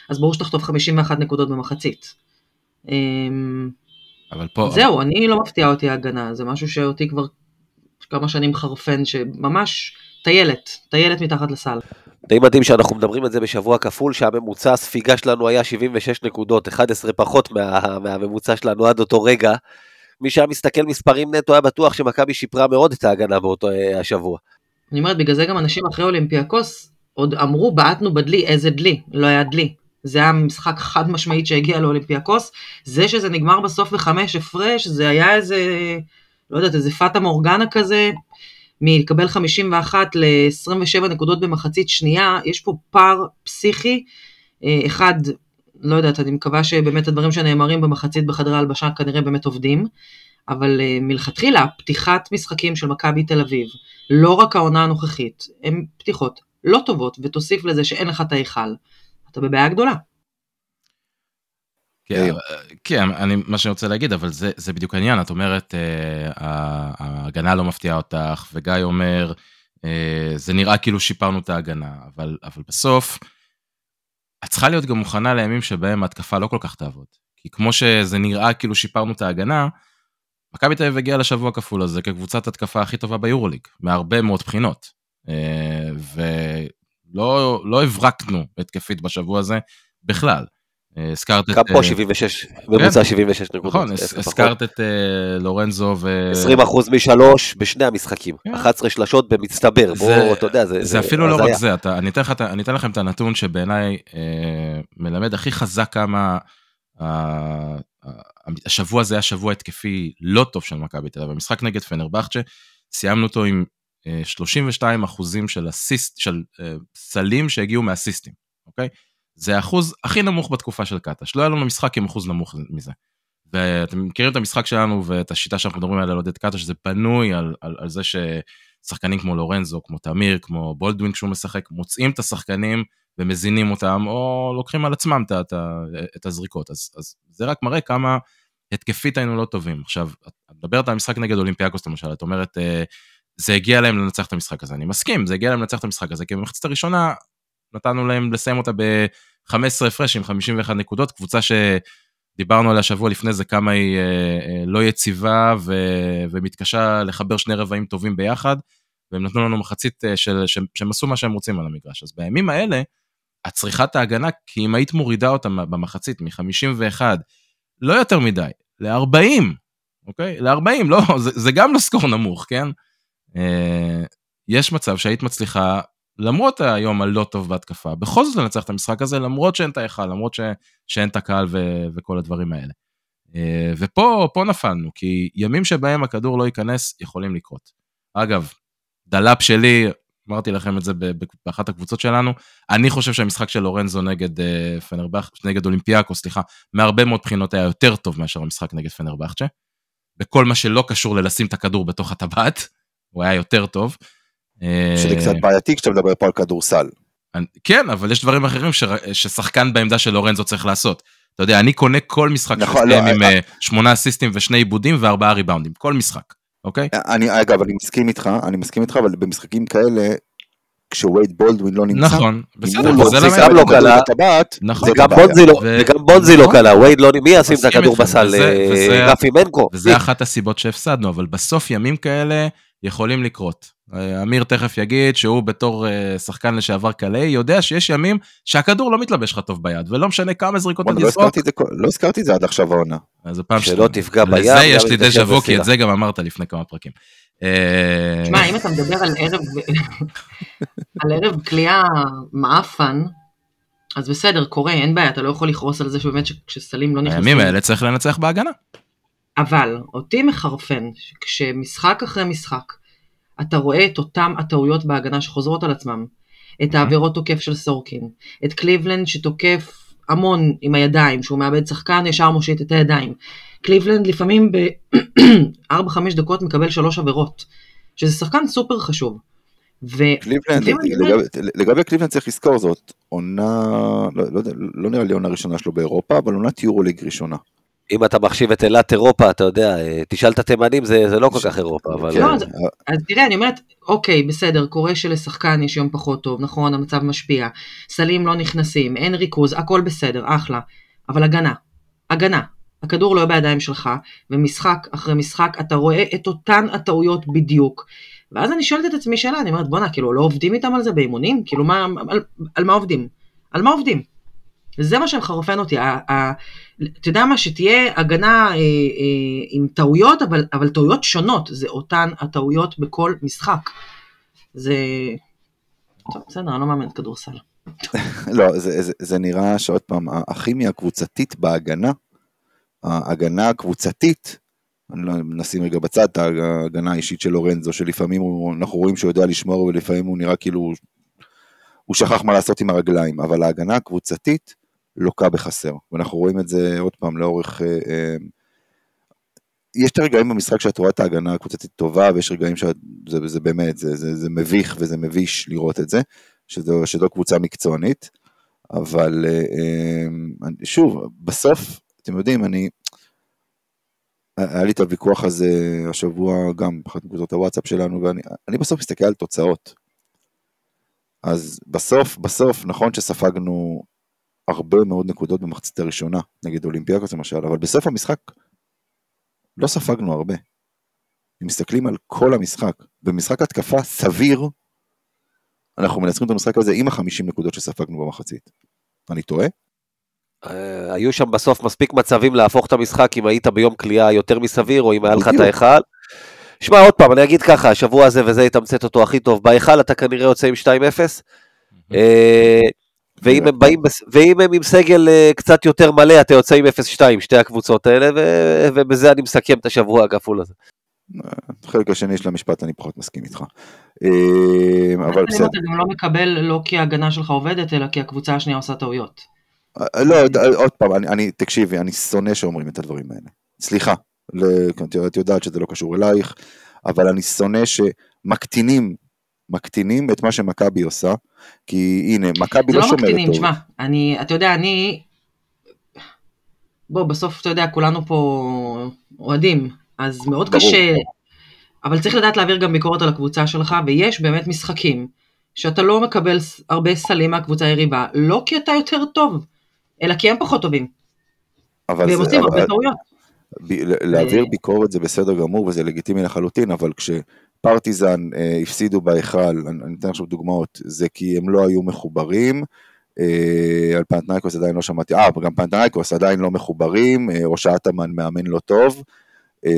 אז ברור שתחטוף 51 נקודות במחצית. אמ, אבל פה... זהו, אני לא מפתיעה אותי ההגנה, זה משהו שאותי כבר כמה שנים חרפן, שממש טיילת, טיילת מתחת לסל. די מדהים שאנחנו מדברים את זה בשבוע כפול, שהממוצע הספיגה שלנו היה 76 נקודות, 11 פחות מה, מהממוצע שלנו עד אותו רגע. מי שהיה מסתכל מספרים נטו היה בטוח שמכבי שיפרה מאוד את ההגנה באותו אה, השבוע. אני אומרת, בגלל זה גם אנשים אחרי אולימפיאקוס עוד אמרו, בעטנו בדלי, איזה דלי, לא היה דלי. זה היה משחק חד משמעית שהגיע לאולימפיאקוס. זה שזה נגמר בסוף בחמש הפרש, זה היה איזה, לא יודעת, איזה פאטה מורגנה כזה, מלקבל 51 ל-27 נקודות במחצית שנייה, יש פה פער פסיכי. אה, אחד, לא יודעת, אני מקווה שבאמת הדברים שנאמרים במחצית בחדרי הלבשה כנראה באמת עובדים, אבל uh, מלכתחילה, פתיחת משחקים של מכבי תל אביב, לא רק העונה הנוכחית, הן פתיחות לא טובות, ותוסיף לזה שאין לך את ההיכל, אתה בבעיה גדולה. כן, כן, אני, מה שאני רוצה להגיד, אבל זה, זה בדיוק העניין, את אומרת, אה, ההגנה לא מפתיעה אותך, וגיא אומר, אה, זה נראה כאילו שיפרנו את ההגנה, אבל, אבל בסוף, את צריכה להיות גם מוכנה לימים שבהם ההתקפה לא כל כך תעבוד. כי כמו שזה נראה כאילו שיפרנו את ההגנה, מכבי תל אביב הגיעה לשבוע הכפול הזה כקבוצת התקפה הכי טובה ביורוליג, מהרבה מאוד בחינות. אה, ולא לא הברקנו התקפית בשבוע הזה בכלל. אה, הזכרת את... פה 76, אה, ממוצע 76 נקודות. נכון, הזכרת את לורנזו ו... 20 אחוז משלוש בשני המשחקים, 11 כן. שלשות במצטבר, בוא, אתה יודע, זה... זה אפילו לא רק זה, אני אתן לכם את הנתון שבעיניי מלמד הכי חזק כמה השבוע הזה היה שבוע התקפי לא טוב של מכבי תל אביב. במשחק נגד פנרבכצ'ה, סיימנו אותו עם 32 אחוזים של אסיסט, של סלים שהגיעו מאסיסטים, אוקיי? זה האחוז הכי נמוך בתקופה של קטש, לא היה לנו משחק עם אחוז נמוך מזה. ואתם מכירים את המשחק שלנו ואת השיטה שאנחנו מדברים עליה על עודד קטש, זה בנוי על, על, על זה ששחקנים כמו לורנזו, כמו תמיר, כמו בולדווין כשהוא משחק, מוצאים את השחקנים ומזינים אותם, או לוקחים על עצמם את, את, את הזריקות. אז, אז זה רק מראה כמה התקפית היינו לא טובים. עכשיו, את מדברת על המשחק נגד אולימפיאקוס למשל, את אומרת, אה, זה הגיע להם לנצח את המשחק הזה. אני מסכים, זה הגיע להם לנצח את המשחק הזה, כי במחצת הראשונה נתנו להם לסיים אותה ב-15 הפרש עם 51 נקודות, קבוצה שדיברנו עליה שבוע לפני זה כמה היא אה, אה, לא יציבה ו, ומתקשה לחבר שני רבעים טובים ביחד, והם נתנו לנו מחצית של, שהם עשו מה שהם רוצים על המגרש. אז בימים האלה, את צריכה את ההגנה, כי אם היית מורידה אותה במחצית מ-51, לא יותר מדי, ל-40, אוקיי? ל-40, לא, <laughs> זה, זה גם לא סקור נמוך, כן? אה, יש מצב שהיית מצליחה, למרות היום הלא טוב בהתקפה, בכל זאת לנצח את המשחק הזה, למרות שאין את ההיכל, למרות ש, שאין את הקהל ו, וכל הדברים האלה. אה, ופה נפלנו, כי ימים שבהם הכדור לא ייכנס, יכולים לקרות. אגב, דלאפ שלי, אמרתי לכם את זה באחת הקבוצות שלנו, אני חושב שהמשחק של לורנזו נגד אה, פנרבח, נגד אולימפיאקו, סליחה, מהרבה מאוד בחינות היה יותר טוב מאשר המשחק נגד פנרבחצ'ה. בכל מה שלא קשור ללשים את הכדור בתוך הטבעת, הוא היה יותר טוב. שזה קצת בעייתי כשאתה מדבר פה על כדורסל. כן, אבל יש דברים אחרים ש... ששחקן בעמדה של לורנזו צריך לעשות. אתה יודע, אני קונה כל משחק נכון, לא, עם אה, שמונה אסיסטים ושני עיבודים וארבעה ריבאונדים, כל משחק. אוקיי? אני, אגב, אני מסכים איתך, אני מסכים איתך, אבל במשחקים כאלה, כשווייד בולדווין לא נמצא. נכון, בסדר, לא וזה רוצה למה... גם לא קלה. נכון. וגם. בונזי לא- וגם בונזי לא נכון. קלה, וייד לא, מי ישים את הכדור בסל? אה, רפי מנקו. וזה אחת הסיבות שהפסדנו, אבל בסוף ימים כאלה יכולים לקרות. אה, אמיר תכף יגיד שהוא בתור אה, שחקן לשעבר קלעי, יודע שיש ימים שהכדור לא מתלבש לך טוב ביד, ולא משנה כמה זריקות אתה לא תזרוק, לא הזכרתי את זה עד עכשיו העונה. אז זו פעם שלא. תפגע בים, לזה יש לי דז'ה וו, כי. את זה גם אמרת לפני כמה פרקים. אה, תשמע, אם אתה מדבר על ערב, <laughs> על ערב כליאה מעפן, אז בסדר, קורה, אין בעיה, אתה לא יכול לכרוס על זה שבאמת ש- כשסלים לא נכנסים. הימים האלה צריך לנצח בהגנה. אבל אותי מחרפן, כשמשחק אחרי משחק, אתה רואה את אותם הטעויות בהגנה שחוזרות על עצמם. את העבירות תוקף של סורקין, את קליבלנד שתוקף המון עם הידיים, שהוא מאבד שחקן, ישר מושיט את הידיים. קליבלנד לפעמים ב-4-5 <clears throat> דקות מקבל שלוש עבירות, שזה שחקן סופר חשוב. ו... קליבלנד, לגבי- קליבלנד צריך לזכור זאת, עונה, לא, לא, לא נראה לי עונה ראשונה שלו באירופה, אבל עונת יורוליג ראשונה. אם אתה מחשיב את אילת אירופה, אתה יודע, אה, תשאל את התימנים, זה זה לא כל כך אירופה, אבל... לא, אה, זה- אז תראה, אני אומרת, אוקיי, בסדר, קורה שלשחקן יש יום פחות טוב, נכון, המצב משפיע, סלים לא נכנסים, אין ריכוז, הכל בסדר, אחלה, אבל הגנה, הגנה, הכדור לא בידיים שלך, ומשחק אחרי משחק אתה רואה את אותן הטעויות בדיוק. ואז אני שואלת את עצמי שאלה, אני אומרת, בואנה, כאילו, לא עובדים איתם על זה באימונים? כאילו, מה, על, על מה עובדים? על מה עובדים? זה מה שמחרפן אותי. אתה יודע מה, שתהיה הגנה אה, אה, עם טעויות, אבל, אבל טעויות שונות, זה אותן הטעויות בכל משחק. זה... טוב, בסדר, אני לא מאמן כדורסל. <laughs> לא, זה, זה, זה נראה שעוד פעם, הכימיה הקבוצתית בהגנה, ההגנה הקבוצתית, אני לא נשים רגע בצד את ההגנה האישית של לורנזו, שלפעמים הוא, אנחנו רואים שהוא יודע לשמור ולפעמים הוא נראה כאילו הוא שכח מה לעשות עם הרגליים, אבל ההגנה הקבוצתית לוקה בחסר, ואנחנו רואים את זה עוד פעם לאורך... אה, אה, יש את הרגעים במשחק שאת רואה את ההגנה הקבוצתית טובה, ויש רגעים שזה זה באמת, זה, זה, זה מביך וזה מביש לראות את זה, שזו, שזו קבוצה מקצוענית, אבל אה, שוב, בסוף, אתם יודעים, אני, היה לי את הוויכוח הזה השבוע גם באחת מקבוצות הוואטסאפ שלנו, ואני אני בסוף מסתכל על תוצאות. אז בסוף, בסוף, נכון שספגנו הרבה מאוד נקודות במחצית הראשונה, נגד אולימפיאקוס למשל, אבל בסוף המשחק לא ספגנו הרבה. אם מסתכלים על כל המשחק, במשחק התקפה סביר, אנחנו מנצחים את המשחק הזה עם החמישים נקודות שספגנו במחצית. אני טועה? אה, היו שם בסוף מספיק מצבים להפוך את המשחק אם היית ביום כליאה יותר מסביר, או אם היה לך את. ההיכל. שמע, עוד פעם, אני אגיד ככה, השבוע הזה, וזה יתמצת אותו הכי טוב, בהיכל אתה כנראה יוצא עם 2-0, אה, ואם הם באים, ואם הם עם סגל אה, קצת יותר מלא, אתה יוצא עם 0-2, שתי הקבוצות האלה, ו- ובזה אני מסכם את השבוע הכפול הזה. החלק השני של המשפט אני פחות מסכים איתך. אה, אבל בסדר. אתה גם לא מקבל לא כי ההגנה שלך עובדת, אלא כי הקבוצה השנייה עושה טעויות. אה, לא, עוד- פעם, אני, תקשיבי, אני שונא שאומרים את הדברים האלה. סליחה, ל- את את יודעת שזה לא קשור אלייך, אבל אני שונא שמקטינים, מקטינים את מה שמכבי עושה, כי הנה, מכבי זה לא לא שומרת מקטינים, טוב. שמע, אני, אתה יודע, אני... בוא, בסוף, אתה יודע, כולנו פה אוהדים, אז מאוד ברור. קשה, אבל צריך לדעת להעביר גם ביקורת על הקבוצה שלך, ויש באמת משחקים שאתה לא מקבל הרבה סלים מהקבוצה היריבה, לא כי אתה יותר טוב, אלא כי הם פחות טובים, אבל והם זה- עושים אבל- הרבה טעויות. ב- להעביר ביקורת זה בסדר גמור וזה לגיטימי לחלוטין, אבל כשפרטיזן אה, הפסידו בהיכל, אני אני אתן עכשיו דוגמאות, זה כי הם לא היו מחוברים, אה, על פנאתינייקוס עדיין לא שמעתי, אה, וגם פנאתינייקוס עדיין לא מחוברים, אה, יש להם מאמן לא טוב, אה,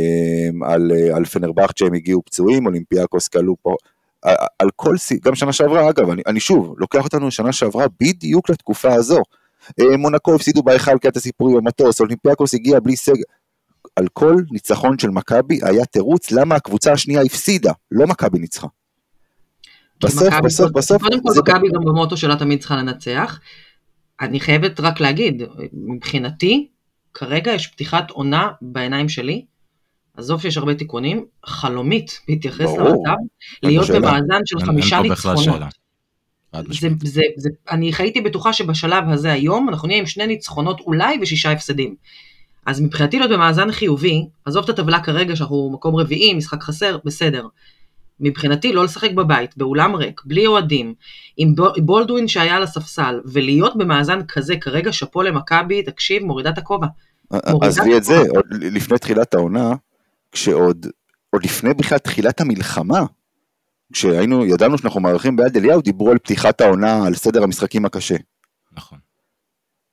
על, אה, על פנרבכצ'ה הם הגיעו פצועים, אולימפיאקוס כלו פה, על, על כל, סי- גם שנה שעברה, אגב, אני, אני שוב, לוקח אותנו שנה שעברה בדיוק לתקופה הזו. אה, מונקו הפסידו בהיכל היה את הסיפורים במטוס, אולימפיאקוס הגיע בלי סגל. על כל ניצחון של מכבי היה תירוץ למה הקבוצה השנייה הפסידה, לא מכבי ניצחה. בסוף, בסוף, בסוף, קודם כל זה- מכבי גם במוטו שלה תמיד צריכה לנצח. אני חייבת רק להגיד, מבחינתי, כרגע יש פתיחת עונה בעיניים שלי, עזוב שיש הרבה תיקונים, חלומית בהתייחס ברור. למצב, להיות שאלה. במאזן של אין- חמישה ניצחונות. זה. זה, זה, אני הייתי בטוחה שבשלב הזה היום אנחנו נהיה עם שני ניצחונות אולי ושישה הפסדים. אז מבחינתי להיות במאזן חיובי, עזוב את הטבלה כרגע שאנחנו מקום רביעי, משחק חסר, בסדר. מבחינתי לא לשחק בבית, באולם ריק, בלי אוהדים, עם בולדווין שהיה על הספסל, ולהיות במאזן כזה, כרגע שאפו למכבי, תקשיב, מורידה את הכובע. עזבי את זה, עוד לפני תחילת העונה, כשעוד עוד לפני בכלל תחילת המלחמה, כשהיינו, ידענו שאנחנו מארחים ביד אליהו, דיברו על פתיחת העונה, על סדר המשחקים הקשה. נכון.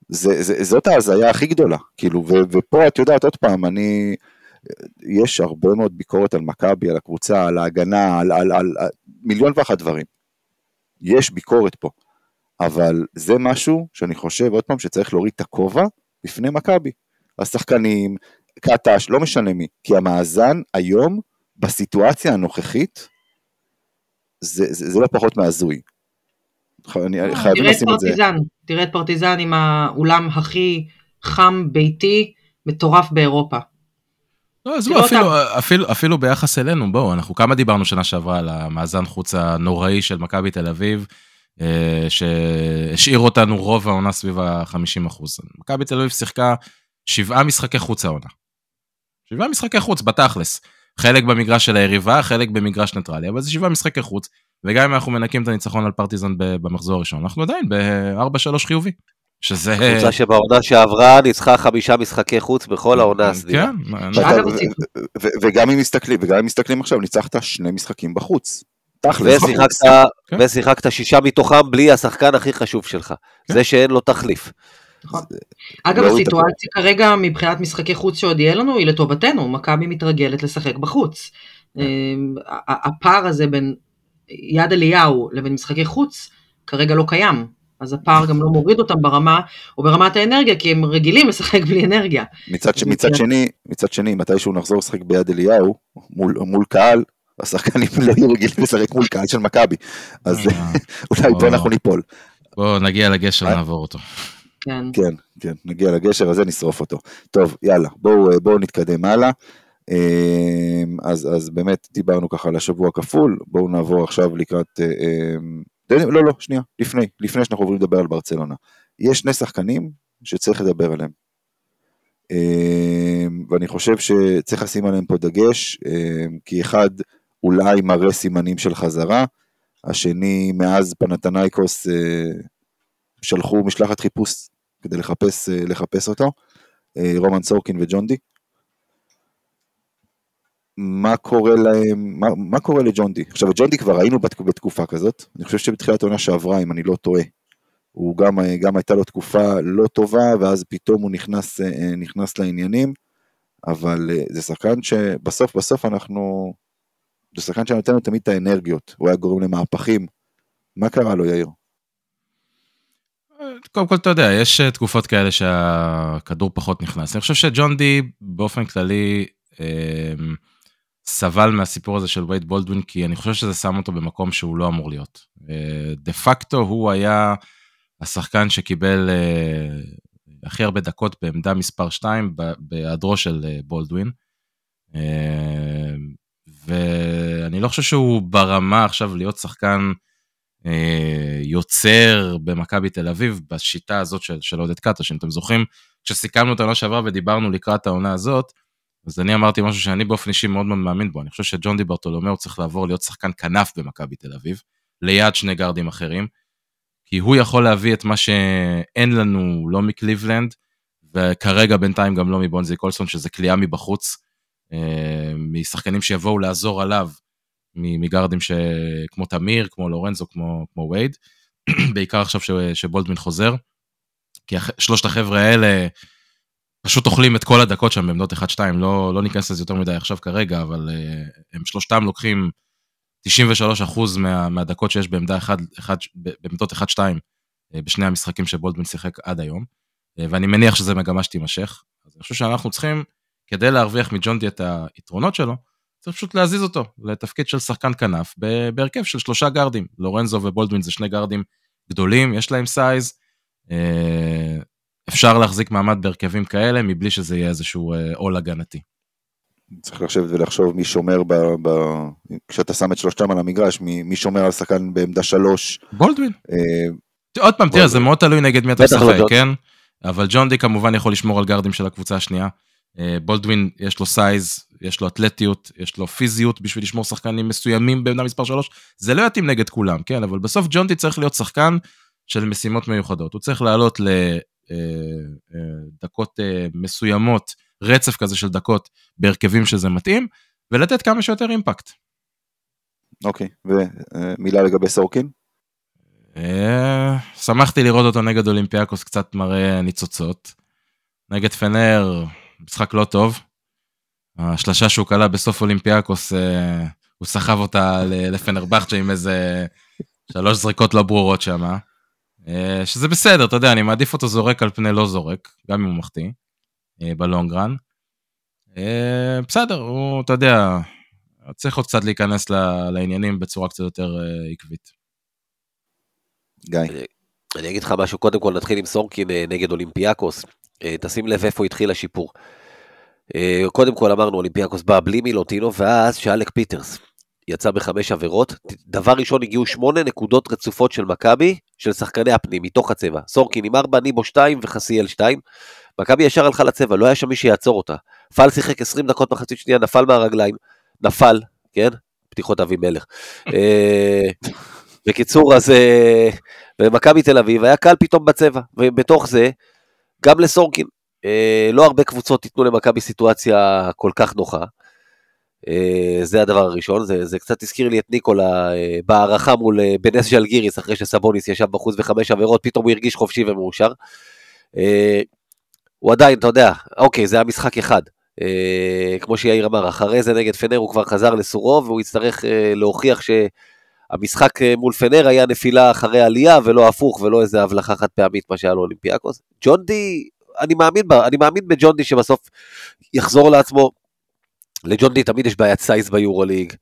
זה, זה, זאת ההזיה הכי גדולה, כאילו, ו, ופה את יודעת, עוד פעם, אני, יש הרבה מאוד ביקורת על מכבי, על הקבוצה, על ההגנה, על, על, על, על מיליון ואחת דברים. יש ביקורת פה, אבל זה משהו שאני חושב, עוד פעם, שצריך להוריד את הכובע בפני מכבי. השחקנים, קטש, לא משנה מי, כי המאזן היום, בסיטואציה הנוכחית, זה, זה, זה לא פחות מהזוי. אה, חייבים לשים את זה. תראה את פרטיזן עם האולם הכי חם ביתי מטורף באירופה. לא, עזבו, אפילו, אפילו, אפילו ביחס אלינו, בואו, אנחנו כמה דיברנו שנה שעברה על המאזן חוץ הנוראי של מכבי תל אביב, אה, שהשאיר אותנו רוב העונה סביב ה-50 מכבי תל אביב שיחקה שבעה משחקי חוץ העונה. שבעה משחקי חוץ, בתכלס. חלק במגרש של היריבה, חלק במגרש ניטרלי, אבל זה שבעה משחקי חוץ, וגם אם אנחנו מנקים את הניצחון על פרטיזן במחזור הראשון, אנחנו עדיין ב-4-3 חיובי. שזה... קבוצה שבעונה שעברה ניצחה חמישה משחקי חוץ בכל העונה הסדירה. כן. וגם אם מסתכלים, וגם אם מסתכלים עכשיו, ניצחת שני משחקים בחוץ. תכלס. כן. ושיחקת שישה מתוכם בלי השחקן הכי חשוב שלך. כן. זה שאין לו תחליף. נכון. אגב, לא הסיטואציה כרגע מבחינת משחקי חוץ שעוד יהיה לנו היא לטובתנו, מכבי מתרגלת לשחק בחוץ. אמ, הפער הזה בין יד אליהו לבין משחקי חוץ כרגע לא קיים. אז הפער גם לא מוריד אותם ברמה, או ברמת האנרגיה, כי הם רגילים לשחק בלי אנרגיה. מצד, ש, מצד שני, מצד שני, מתישהו נחזור לשחק ביד אליהו, מול, מול קהל, השחקנים לא יהיו רגילים לשחק מול קהל של מכבי. אז אה. <laughs> אולי פה אנחנו ניפול. בואו נגיע לגשר, אה? נעבור אותו. כן. כן, כן, נגיע לגשר הזה, נשרוף אותו. טוב, יאללה, בואו בוא נתקדם הלאה. אמ, אז, אז באמת דיברנו ככה על השבוע כפול, בואו נעבור עכשיו לקראת... אמ, לא, לא, שנייה, לפני, לפני שאנחנו עוברים לדבר על ברצלונה. יש שני שחקנים שצריך לדבר עליהם. אמ, ואני חושב שצריך לשים עליהם פה דגש, כי אחד אולי מראה סימנים של חזרה, השני מאז פנתנייקוס אה, שלחו משלחת חיפוש כדי לחפש, אה, לחפש אותו, אה, רומן סורקין וג'ון די. מה קורה להם, מה, מה קורה לג'ון די? עכשיו, ג'ון די כבר היינו בתקופה כזאת, אני חושב שבתחילת העונה שעברה, אם אני לא טועה, הוא גם, אה, גם הייתה לו תקופה לא טובה, ואז פתאום הוא נכנס, נכנס לעניינים, אבל זה שחקן שבסוף בסוף אנחנו, זה שחקן שנותן לנו תמיד את האנרגיות, הוא היה גורם למהפכים. מה קרה לו, יאיר? קודם כל, אתה יודע, יש אה, תקופות כאלה שהכדור פחות נכנס. אני חושב שג'ון די, באופן כללי, אה, סבל מהסיפור הזה של וייד בולדווין, כי אני חושב שזה שם אותו במקום שהוא לא אמור להיות. דה פקטו הוא היה השחקן שקיבל אה, הכי הרבה דקות בעמדה מספר 2 בהיעדרו של אה, בולדווין. אה, ואני לא חושב שהוא ברמה עכשיו להיות שחקן יוצר במכבי תל אביב בשיטה הזאת של, של עודד קטש, אם אתם זוכרים, כשסיכמנו את העונה שעברה ודיברנו לקראת העונה הזאת, אז אני אמרתי משהו שאני באופן אישי מאוד מאוד מאמין בו, אני חושב שג'ון די ברטולומיאו צריך לעבור להיות שחקן כנף במכבי תל אביב, ליד שני גארדים אחרים, כי הוא יכול להביא את מה שאין לנו לא מקליבלנד, וכרגע בינתיים גם לא מבונזי קולסון, שזה כליאה מבחוץ, אה, משחקנים שיבואו לעזור עליו מגארדים ש... כמו תמיר, כמו לורנזו, כמו, כמו וייד, <clears throat> בעיקר עכשיו ש... שבולדמין חוזר, כי. שלושת החבר'ה האלה פשוט אוכלים את כל הדקות שם בעמדות 1-2, לא, לא ניכנס לזה יותר מדי עכשיו כרגע, אבל uh, הם שלושתם לוקחים 93% מה... מהדקות שיש בעמדה 1, 1, בעמדות 1-2 uh, אה, בשני המשחקים שבולדמין שיחק עד היום, uh, ואני מניח שזה מגמה שתימשך. אז אני חושב שאנחנו צריכים, כדי להרוויח מג'ונדי את היתרונות שלו, צריך פשוט להזיז אותו לתפקיד של שחקן כנף בהרכב של שלושה גארדים. לורנזו ובולדווין זה שני גארדים גדולים, יש להם סייז. אה, אפשר להחזיק מעמד בהרכבים כאלה מבלי שזה יהיה איזשהו אה, עול הגנתי. צריך לשבת ולחשוב מי שומר, ב, ב... כשאתה שם את שלושתם על המגרש, מי, מי שומר על שחקן בעמדה שלוש. בולדווין. אה... עוד פעם, תראה, זה מאוד תלוי נגד מי אתה משחק, כן? אבל ג'ון די כמובן יכול לשמור על גארדים של הקבוצה השנייה. בולדווין יש לו size, יש לו אתלטיות, יש לו פיזיות בשביל לשמור שחקנים מסוימים בעמדה מספר 3, זה לא יתאים נגד כולם, כן, אבל בסוף ג'ון די צריך להיות שחקן של משימות מיוחדות, הוא צריך לעלות לדקות מסוימות, רצף כזה של דקות בהרכבים שזה מתאים, ולתת כמה שיותר אימפקט. אוקיי, ומילה לגבי סורקין? אה, שמחתי לראות אותו נגד אולימפיאקוס קצת מראה ניצוצות. נגד פנר, משחק לא טוב. השלשה שהוא כלה בסוף אולימפיאקוס, אה, הוא סחב אותה לפנרבכצ'ה עם איזה שלוש זריקות לא ברורות שם. אה, שזה בסדר, אתה יודע, אני מעדיף אותו זורק על פני לא זורק, גם אם הוא מחטיא, ב long run. בסדר, הוא, אתה יודע, צריך עוד קצת להיכנס לעניינים בצורה קצת יותר עקבית. גיא. אני אגיד לך משהו, קודם כל נתחיל עם סורקין אה, נגד אולימפיאקוס. אה, תשים לב איפה התחיל השיפור. אה, קודם כל אמרנו, אולימפיאקוס בא בלי מילוטינוב, ואז שאלק פיטרס יצא בחמש עבירות. דבר ראשון הגיעו שמונה נקודות רצופות של מכבי, של שחקני הפנים, מתוך הצבע. סורקין עם ארבע, ניבו שתיים וחסיאל שתיים. מכבי ישר הלכה לצבע, לא היה שם מי שיעצור אותה. פאל שיחק 20 דקות מחצית שנייה, נפל מהרגליים, נפל, כן? פתיחות אבי מלך. בקיצור, אז במכבי תל אביב היה קל פתאום בצבע, ובתוך זה, גם לסורקין. אה, לא הרבה קבוצות ייתנו למכבי סיטואציה כל כך נוחה. אה, זה הדבר הראשון, זה, זה קצת הזכיר לי את ניקולה אה, בהערכה מול אה, בנס ז'לגיריס, אחרי שסבוניס ישב בחוץ וחמש עבירות, פתאום הוא הרגיש חופשי ומאושר. הוא עדיין, אתה יודע, אוקיי, זה היה משחק אחד. כמו שיאיר אמר, אחרי זה נגד פנר הוא כבר חזר לסורו, והוא יצטרך להוכיח ש... המשחק אה, מול פנר היה נפילה אחרי עלייה ולא הפוך ולא איזה הבלחה חד פעמית מה שהיה לאולימפיאקוס. ג'ון די, אני מאמין, מאמין בג'ון די שבסוף יחזור לעצמו. לג'ון די תמיד יש בעיית סייז ביורוליג.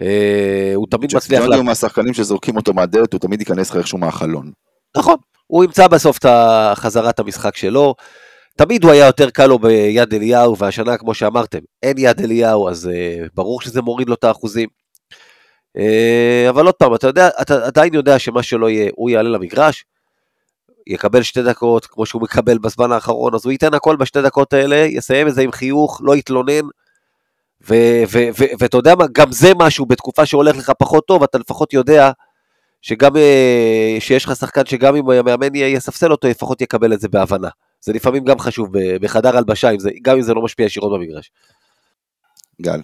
אה, הוא תמיד מצליח... ג'ון די הוא מהשחקנים שזורקים אותו מהדלת, הוא תמיד ייכנס לך איכשהו מהחלון. נכון, הוא ימצא בסוף את חזרת המשחק שלו. תמיד הוא היה יותר קל לו ביד אליהו, והשנה, כמו שאמרתם, אין יד אליהו, אז uh, ברור שזה מוריד לו את האחוזים. אה, אבל עוד פעם, אתה יודע, אתה עדיין יודע שמה שלא יהיה, הוא יעלה למגרש, יקבל שתי דקות, כמו שהוא מקבל בזמן האחרון, אז הוא ייתן הכל בשתי דקות האלה, יסיים את זה עם חיוך, לא יתלונן, ואתה יודע מה, גם זה משהו, בתקופה שהולך לך פחות טוב, אתה לפחות יודע שגם אה, שיש לך שחקן שגם אם המאמן יספסל אותו, לפחות יקבל את זה בהבנה. זה לפעמים גם חשוב בחדר הלבשה, גם אם זה לא משפיע ישירות במגרש. גל.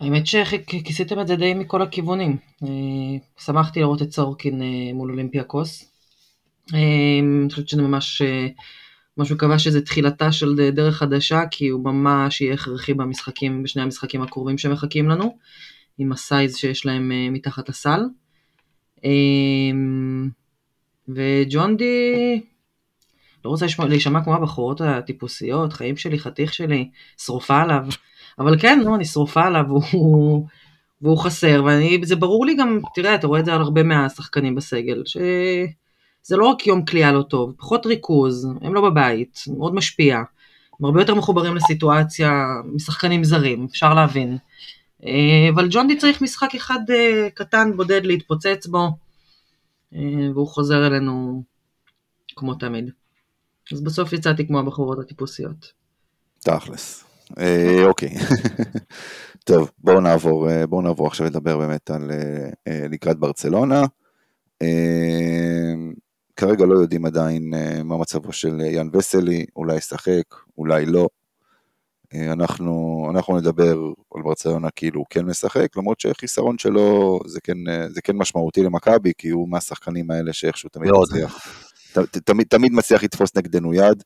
האמת שכיסיתם את זה די מכל הכיוונים. אה, שמחתי לראות את סורקין אה, מול אולימפיאקוס. אני חושבת שזה ממש, ממש מקווה שזה תחילתה של דרך חדשה, כי הוא ממש יהיה הכרחי במשחקים, בשני המשחקים הקרובים שמחכים לנו, עם ה size שיש להם מתחת לסל. וג'ון די, לא רוצה להישמע כמו הבחורות הטיפוסיות, חיים שלי, חתיך שלי, שרופה עליו. אבל כן, לא, אני שרופה עליו, והוא, והוא חסר, וזה ברור לי גם, תראה, אתה רואה את זה על הרבה מהשחקנים בסגל, שזה לא רק יום כליאה לא טוב, פחות ריכוז, הם לא בבית, מאוד משפיע, הם הרבה יותר מחוברים לסיטואציה משחקנים זרים, אפשר להבין. אה, אבל ג'ונדי צריך משחק אחד אה, קטן, בודד, להתפוצץ בו, אה, והוא חוזר אלינו כמו תמיד. אז בסוף יצאתי כמו הבחורות הטיפוסיות. תכלס. אוקיי. <laughs> טוב, בואו נעבור, בואו נעבור עכשיו לדבר באמת על לקראת ברצלונה. כרגע לא יודעים עדיין מה מצבו של יאן וסלי, אולי ישחק, אולי לא. אנחנו, אנחנו נדבר על ברצלונה כאילו הוא כן משחק, למרות שהחיסרון שלו זה כן, זה כן משמעותי למכבי, כי הוא מהשחקנים האלה שאיכשהו תמיד מצליח, תמיד, תמיד מצליח לתפוס נגדנו יד.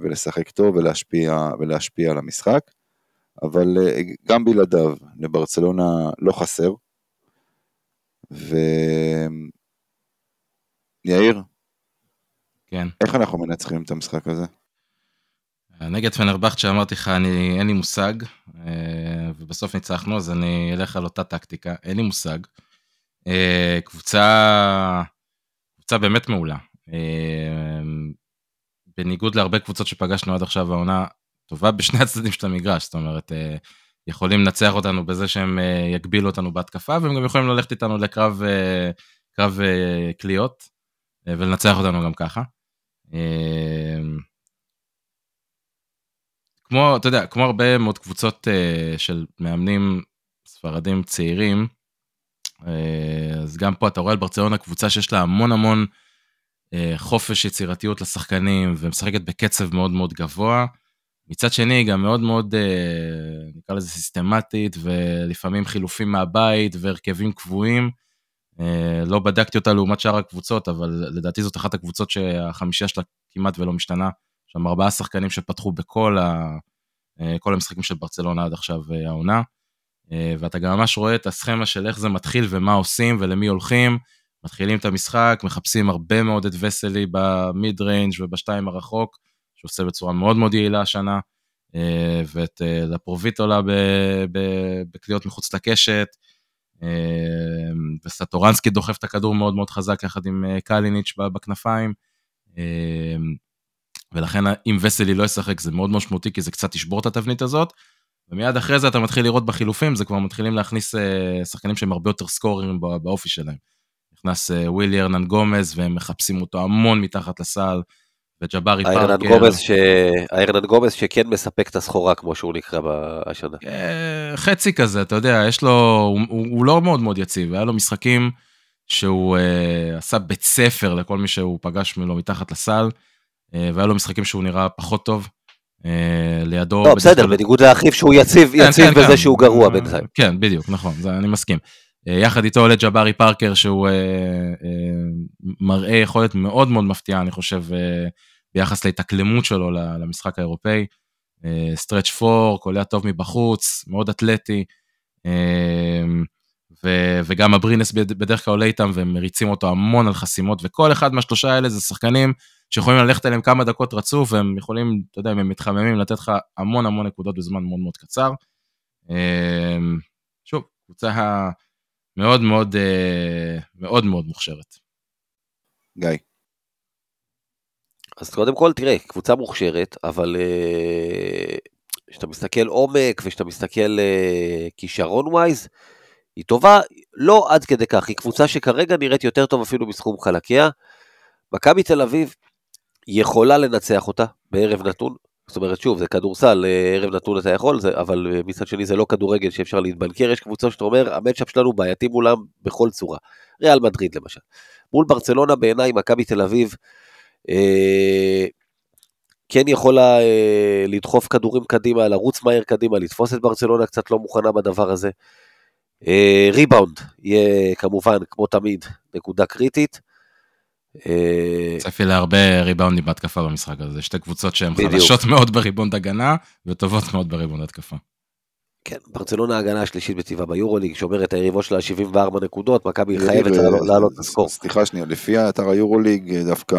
ולשחק טוב ולהשפיע, ולהשפיע על המשחק, אבל אה, גם בלעדיו לברצלונה לא חסר. ויאיר, כן. איך אנחנו מנצחים את המשחק הזה? נגד פנרבכט שאמרתי לך, אני, אין לי מושג, אה, ובסוף ניצחנו, אז אני אלך על אותה טקטיקה, אין לי מושג. אה, קבוצה, קבוצה באמת מעולה. בניגוד להרבה קבוצות שפגשנו עד עכשיו העונה, טובה בשני הצדדים של המגרש, זאת אומרת, אה, יכולים לנצח אותנו בזה שהם אה, יגבילו אותנו בהתקפה, והם גם יכולים ללכת איתנו לקרב אה, קרב קליעות, ולנצח אותנו גם ככה. כמו, אתה יודע, כמו הרבה מאוד קבוצות uh, של מאמנים ספרדים צעירים, אז גם פה אתה רואה על ברצלונה קבוצה שיש לה המון המון חופש יצירתיות לשחקנים, ומשחקת בקצב מאוד מאוד גבוה. מצד שני, היא גם מאוד מאוד, נקרא לזה סיסטמטית, ולפעמים חילופים מהבית והרכבים קבועים. Uh, לא בדקתי אותה לעומת שאר הקבוצות, אבל לדעתי זאת אחת הקבוצות שהחמישייה שלה כמעט ולא משתנה. יש שם ארבעה שחקנים שפתחו בכל ה... אה, כל המשחקים של ברצלונה עד עכשיו אה, העונה. אה, ואתה גם ממש רואה את הסכמה של איך זה מתחיל ומה עושים ולמי הולכים. מתחילים את המשחק, מחפשים הרבה מאוד את וסלי ב mid range ובשתיים הרחוק, שעושה בצורה מאוד מאוד יעילה השנה, ואת לפרוביטולה בקליעות מחוץ לקשת, וסטורנסקי דוחף את הכדור מאוד מאוד חזק יחד עם קליניץ' בכנפיים. ולכן אם וסלי לא ישחק זה מאוד משמעותי, כי זה קצת ישבור את התבנית הזאת. ומיד אחרי זה אתה מתחיל לראות בחילופים, זה כבר מתחילים להכניס uh, שחקנים שהם הרבה יותר סקוררים באופי שלהם. נכנס uh, ווילי ארנן גומז, והם מחפשים אותו המון מתחת לסל, וג'בארי פארקר. גומז ש... הארנן גומז שכן מספק את הסחורה, כמו שהוא נקרא השנה. Uh, חצי כזה, אתה יודע, יש לו, הוא, הוא, לא מאוד מאוד יציב, היה לו משחקים שהוא uh, עשה בית ספר לכל מי שהוא פגש ממנו מתחת לסל. אה, והיה לו משחקים שהוא נראה פחות טוב. אה, לידו... לא, בסדר, בניגוד לאחיו שהוא יציב, כן, יציב כן, בזה כן. שהוא גרוע בינתיים. כן, בדיוק, נכון, זה, אני מסכים. אה, יחד איתו עולה ג'בארי פארקר, שהוא מראה יכולת מאוד מאוד מפתיעה, אני חושב, ביחס להתאקלמות שלו למשחק האירופאי. stretch four, קולע טוב מבחוץ, מאוד אתלטי. ו- וגם אברינס בדרך כלל עולה איתם והם מריצים אותו המון על חסימות, וכל אחד מהשלושה האלה זה שחקנים שיכולים ללכת עליהם כמה דקות רצוף, והם יכולים, אתה יודע, אם הם מתחממים, לתת לך המון המון נקודות בזמן מאוד מאוד קצר. אמ, שוב, קבוצה מאוד מאוד אה, מאוד מאוד מוכשרת. גיא. אז קודם כל, תראה, קבוצה מוכשרת, אבל אה, כשאתה מסתכל עומק וכשאתה מסתכל אה, כישרון ווייז, היא טובה, לא עד כדי כך, היא קבוצה שכרגע נראית יותר טוב אפילו מסכום חלקיה. מכבי תל אביב יכולה לנצח אותה בערב נתון, זאת אומרת, שוב, זה כדורסל, אה, ערב נתון אתה יכול, זה, אבל מצד שני זה לא כדורגל שאפשר להתבנקר, יש קבוצות שאתה אומר, המצ'אפ שלנו בעייתי מולם בכל צורה. ריאל מדריד למשל. מול ברצלונה בעיניי, מכבי תל אביב, כן יכולה אה, לדחוף כדורים קדימה, לרוץ מהר קדימה, לתפוס את ברצלונה קצת לא מוכנה בדבר הזה. אה, ריבאונד יהיה כמובן, כמו תמיד, נקודה קריטית. אה, צפי להרבה ריבאונדים בהתקפה במשחק הזה, שתי קבוצות שהן חלשות מאוד בריבאונד הגנה וטובות מאוד בריבאונד התקפה. כן, ברצלונה הגנה השלישית בטיבה ביורוליג, שומרת את היריבות שלה 74 נקודות, מכבי חייבת לעלות את ה score. סליחה שנייה, לפי האתר היורוליג, דווקא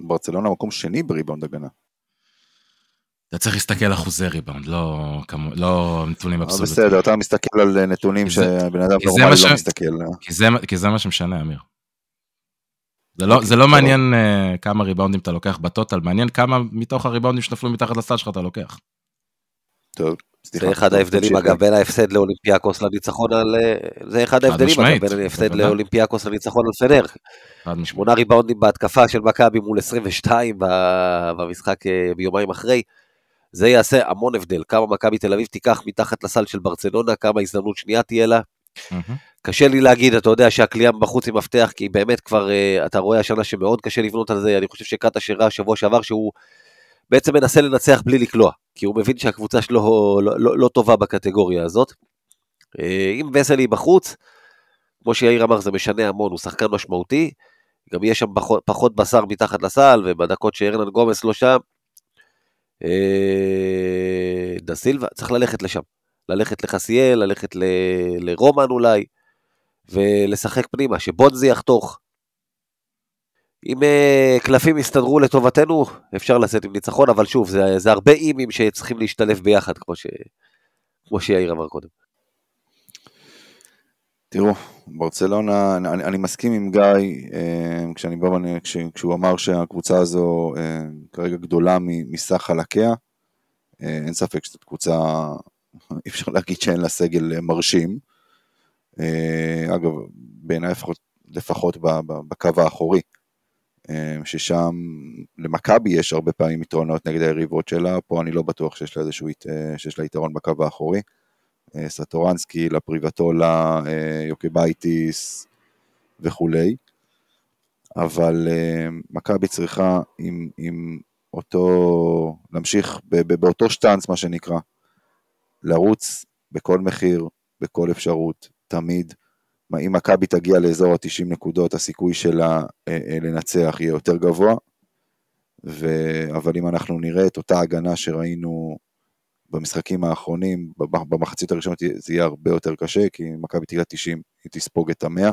ברצלונה מקום שני בריבאונד הגנה. אתה צריך להסתכל אחוזי ריבאונד, לא, כמו, לא נתונים אבסולוטיים. בסדר, אתה מסתכל על נתונים שבן אדם נורמלי לא מסתכל. כי זה, כי זה מה שמשנה, אמיר. זה לא, okay, זה לא מעניין uh, כמה ריבאונדים אתה לוקח בטוטל, מעניין כמה מתוך הריבאונדים שנפלו מתחת לסל שלך אתה לוקח. טוב, סליחה. זה אחד ההבדלים אגב בין ההפסד לאולימפיאקוס לניצחון על... אה, זה אחד ההבדלים אגב בין ההפסד לאולימפיאקוס לניצחון על פנר. שמונה ריבאונדים בהתקפה של מכבי מול 22 במשחק אה, ביומיים אחרי. זה יעשה המון הבדל, כמה מכבי תל אביב תיקח מתחת לסל של ברצלונה, כמה הזדמנות שנייה תהיה לה. קשה לי להגיד, אתה יודע שהקליעה בחוץ היא מפתח, כי באמת כבר, uh, אתה רואה השנה שמאוד קשה לבנות על זה, אני חושב שקאטה שראה שבוע שעבר שהוא בעצם מנסה לנצח בלי לקלוע, כי הוא מבין שהקבוצה שלו לא, לא, לא טובה בקטגוריה הזאת. Uh, אם וסלי בחוץ, כמו שיאיר אמר, זה משנה המון, הוא שחקן משמעותי, גם יש שם פחות, פחות בשר מתחת לסל, ובדקות שארנן גומס לא שם, אה, דה סילבה, צריך ללכת לשם. ללכת לחסיאל, ללכת ל... לרומן אולי, ולשחק פנימה, שבונזי יחתוך. אם uh, קלפים יסתדרו לטובתנו, אפשר לצאת עם ניצחון, אבל שוב, זה, זה הרבה אימים שצריכים להשתלב ביחד, כמו, ש... כמו שיאיר אמר קודם. תראו, ברצלונה, אני, אני מסכים עם גיא, אה, כשאני בא, כש, כשהוא אמר שהקבוצה הזו אה, כרגע גדולה מסך חלקיה, אה, אין ספק שזאת קבוצה, <laughs> אי אפשר להגיד שאין לה סגל מרשים. אגב, בעיניי לפחות, לפחות בקו האחורי, ששם למכבי יש הרבה פעמים יתרונות נגד היריבות שלה, פה אני לא בטוח שיש לה, איזשהו, שיש לה יתרון בקו האחורי. סטורנסקי, לפרוביטולה, יוקבייטיס וכולי. אבל מכבי צריכה עם, עם אותו, להמשיך באותו שטאנץ מה שנקרא, לרוץ בכל מחיר, בכל אפשרות, תמיד. אם מכבי תגיע לאזור ה-90 נקודות, הסיכוי שלה אה, אה, לנצח יהיה יותר גבוה, ו... אבל אם אנחנו נראה את אותה הגנה שראינו במשחקים האחרונים, במחצית הראשונות זה יהיה הרבה יותר קשה, כי אם מכבי תגיע 90 היא תספוג את המאה.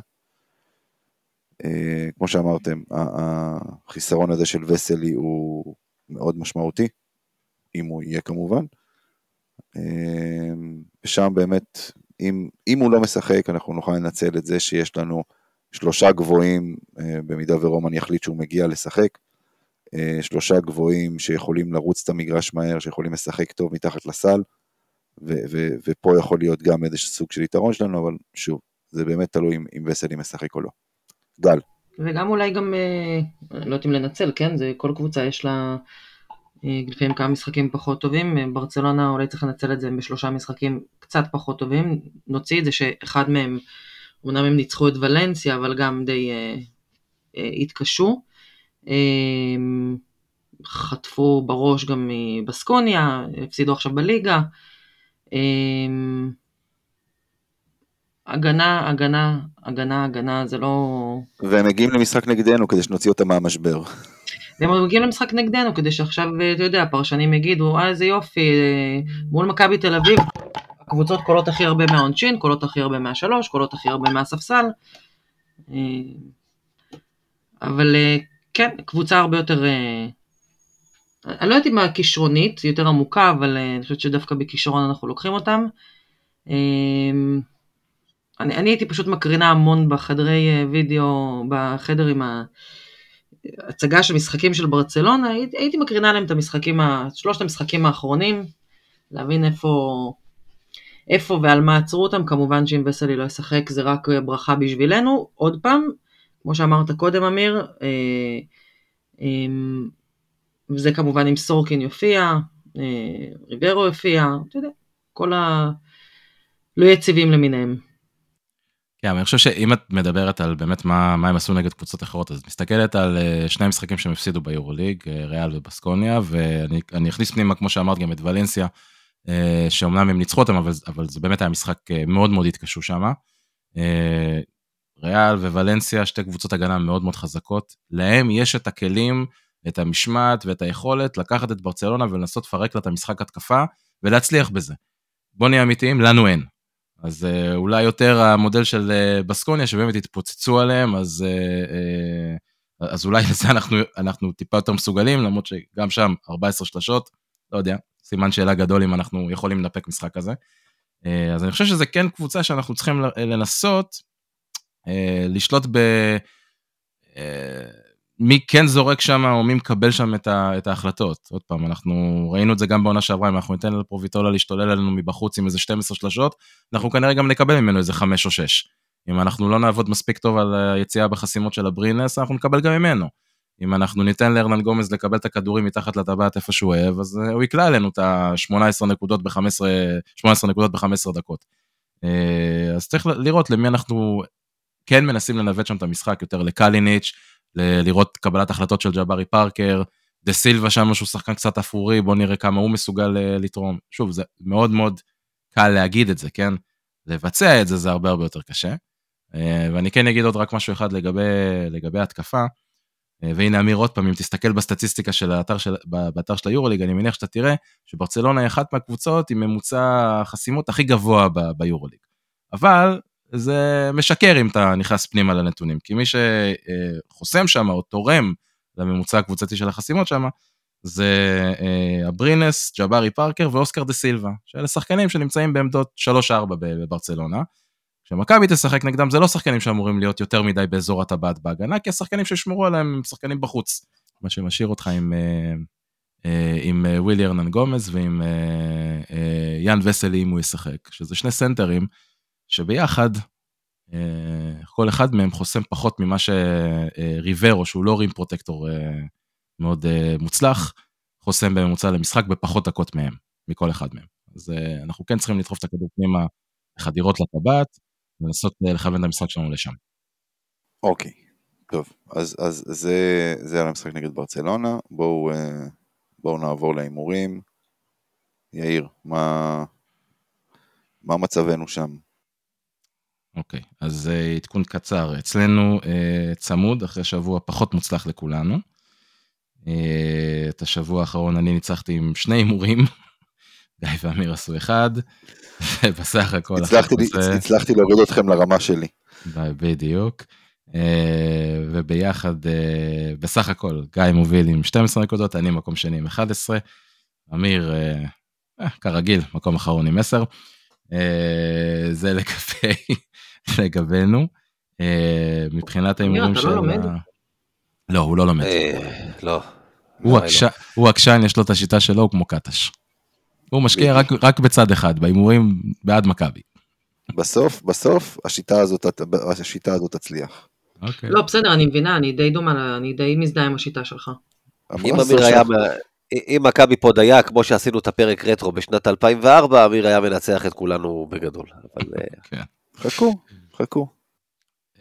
אה, כמו שאמרתם, החיסרון הזה של וסלי הוא מאוד משמעותי, אם הוא יהיה כמובן. ושם באמת אם, אם הוא לא משחק, אנחנו נוכל לנצל את זה שיש לנו שלושה גבוהים, אה, במידה ורומן יחליט שהוא מגיע לשחק, אה, שלושה גבוהים שיכולים לרוץ את המגרש מהר, שיכולים לשחק טוב מתחת לסל, ו- ו- ופה יכול להיות גם איזה סוג של יתרון שלנו, אבל שוב, זה באמת תלוי אם, אם וסלי משחק או לא. גל. וגם אולי גם, אה, לא יודעת אם לנצל, כן? זה כל קבוצה יש לה לפעמים כמה משחקים פחות טובים, אה, ברצלונה אולי צריך לנצל את זה בשלושה משחקים קצת פחות טובים, נוציא את זה שאחד מהם, אמנם הם ניצחו את ולנסיה, אבל גם די אה, אה, התקשו. אה, חטפו בראש גם מבסקוניה, הפסידו עכשיו בליגה. אה, הגנה, הגנה, הגנה, הגנה, זה לא... והם מגיעים למשחק נגדנו כדי שנוציא אותם מהמשבר. והם מגיעים למשחק נגדנו, כדי שעכשיו, אתה יודע, הפרשנים יגידו, אה, איזה יופי, אה, מול מכבי תל אביב, הקבוצות קולות הכי הרבה מהעונשין, קולות הכי הרבה מהשלוש, קולות הכי הרבה מהספסל. אה, אבל אה, כן, קבוצה הרבה יותר... אני לא יודעת אם הכישרונית, יותר עמוקה, אבל אני חושבת שדווקא בכישרון אנחנו לוקחים אותם. אני, אני הייתי פשוט מקרינה המון בחדרי וידאו, בחדר עם ה... הצגה של משחקים של ברצלונה, הייתי, הייתי מקרינה להם את המשחקים, שלושת המשחקים האחרונים, להבין איפה, איפה ועל מה עצרו אותם, כמובן שאם וסלי לא ישחק זה רק ברכה בשבילנו, עוד פעם, כמו שאמרת קודם אמיר, אה, אה, וזה כמובן אם סורקין יופיע, אה, ריברו יופיע, אתה יודע, כל הלא יציבים למיניהם. כן, אני חושב שאם את מדברת על באמת מה, מה הם עשו נגד קבוצות אחרות, אז מסתכלת על uh, שני משחקים שהם הפסידו ביורוליג, uh, ריאל ובסקוניה, ואני אכניס פנימה, כמו שאמרת, גם את ולנסיה, uh, שאומנם הם ניצחו אותם, אבל, אבל זה באמת היה משחק מאוד מאוד התקשו שם. ריאל וולנסיה, שתי קבוצות הגנה מאוד מאוד חזקות, להם יש את הכלים, את המשמעת ואת היכולת לקחת את ברצלונה ולנסות לפרק לה את המשחק התקפה ולהצליח בזה. בוא נהיה אמיתיים, לנו אין. אז אה, אולי יותר המודל של אה, בסקוניה, שבאמת התפוצצו עליהם, אז, אה, אז אולי <laughs> לזה אנחנו, אנחנו טיפה יותר מסוגלים, למרות שגם שם 14 שלשות, לא יודע, סימן שאלה גדול אם אנחנו יכולים לנפק משחק כזה. אז אני חושב שזה כן קבוצה שאנחנו צריכים לנסות לשלוט ב... מי כן זורק שם או מי מקבל שם את, ה, את ההחלטות. עוד פעם, אנחנו ראינו את זה גם בעונה שעברה, אם אנחנו ניתן לפרוביטולה להשתולל עלינו מבחוץ עם איזה 12 שלשות, אנחנו כנראה גם נקבל ממנו איזה 5 או 6. אם אנחנו לא נעבוד מספיק טוב על היציאה בחסימות של הברינס, אנחנו נקבל גם ממנו. אם אנחנו ניתן לארנן גומז לקבל את הכדורים מתחת לטבעת איפה שהוא אוהב, אז הוא יקלע עלינו את ה-18 נקודות ב-15 נקודות ב-15 דקות. אה, אז צריך לראות למי אנחנו כן מנסים לנווט שם את המשחק, יותר לקליניץ', לראות קבלת החלטות של ג'בארי פארקר, דה סילבה שם שהוא שחקן קצת אפורי, בוא נראה כמה הוא מסוגל אה, לתרום. שוב, זה מאוד מאוד קל להגיד את זה, כן? לבצע את זה זה הרבה הרבה יותר קשה. אה, ואני כן אגיד עוד רק משהו אחד לגבי, לגבי התקפה. אה, והנה אמיר עוד פעם, אם תסתכל בסטטיסטיקה של האתר של, באתר של היורוליג, אני מניח שאתה תראה שברצלונה היא אחת מהקבוצות עם ממוצע החסימות הכי גבוה ביורוליג. אבל זה משקר אם אתה נכנס פנימה לנתונים, כי מי שחוסם שם או תורם לממוצע הקבוצתי של החסימות שם, זה אה, אברינס, ג'בארי פארקר ואוסקר דה סילבה, שאלה שחקנים שנמצאים בעמדות 3-4 בברצלונה. כשמכבי תשחק נגדם זה לא שחקנים שאמורים להיות יותר מדי באזור הטבעת בהגנה, כי השחקנים שישמרו עליהם הם שחקנים בחוץ. מה שמשאיר אותך עם, אה, אה, עם ווילי ארנן גומז ועם יאן וסלי אם הוא ישחק, שזה שני סנטרים שביחד כל אחד מהם חוסם פחות ממה שריברו, שהוא לא רים פרוטקטור מאוד מוצלח, חוסם בממוצע למשחק בפחות דקות מהם, מכל אחד מהם. אז אנחנו כן צריכים לדחוף את הכדור פנימה חדירות לטבעת, ולנסות לכוון את המשחק שלנו לשם. אוקיי, טוב, אז, אז זה, זה על המשחק נגד ברצלונה, בואו, בואו נעבור להימורים. יאיר, מה, מה מצבנו שם? אוקיי, okay, אז uh, עדכון קצר. אצלנו uh, צמוד, אחרי שבוע פחות מוצלח לכולנו. Uh, את השבוע האחרון אני ניצחתי עם שני הימורים, <laughs> גיא ואמיר עשו אחד, <laughs> ובסך הכל... הצלחתי, זה... הצלחתי להוריד אתכם לרמה שלי. בדיוק. Uh, וביחד, uh, בסך הכל, גיא מוביל עם 12 נקודות, אני מקום שני עם 11, אמיר, uh, כרגיל, מקום אחרון עם 10. אה, זה לגבי, לגבינו. אה, מבחינת ההימורים של... אתה לא לומד? לא, הוא לא לומד. אה, לא. הוא עקשן, יש לו את השיטה שלו, הוא כמו קטש. הוא משקיע רק בצד אחד, בהימורים בעד מכבי. בסוף, בסוף, השיטה הזאת, השיטה הזאת תצליח. אוקיי. לא, בסדר, אני מבינה, אני די דומה, אני די מזדהה עם השיטה שלך. אם אמיר היה אם מכבי פה דיה, כמו שעשינו את הפרק רטרו בשנת 2004, אמיר היה מנצח את כולנו בגדול. אבל... אה. חכו, חכו.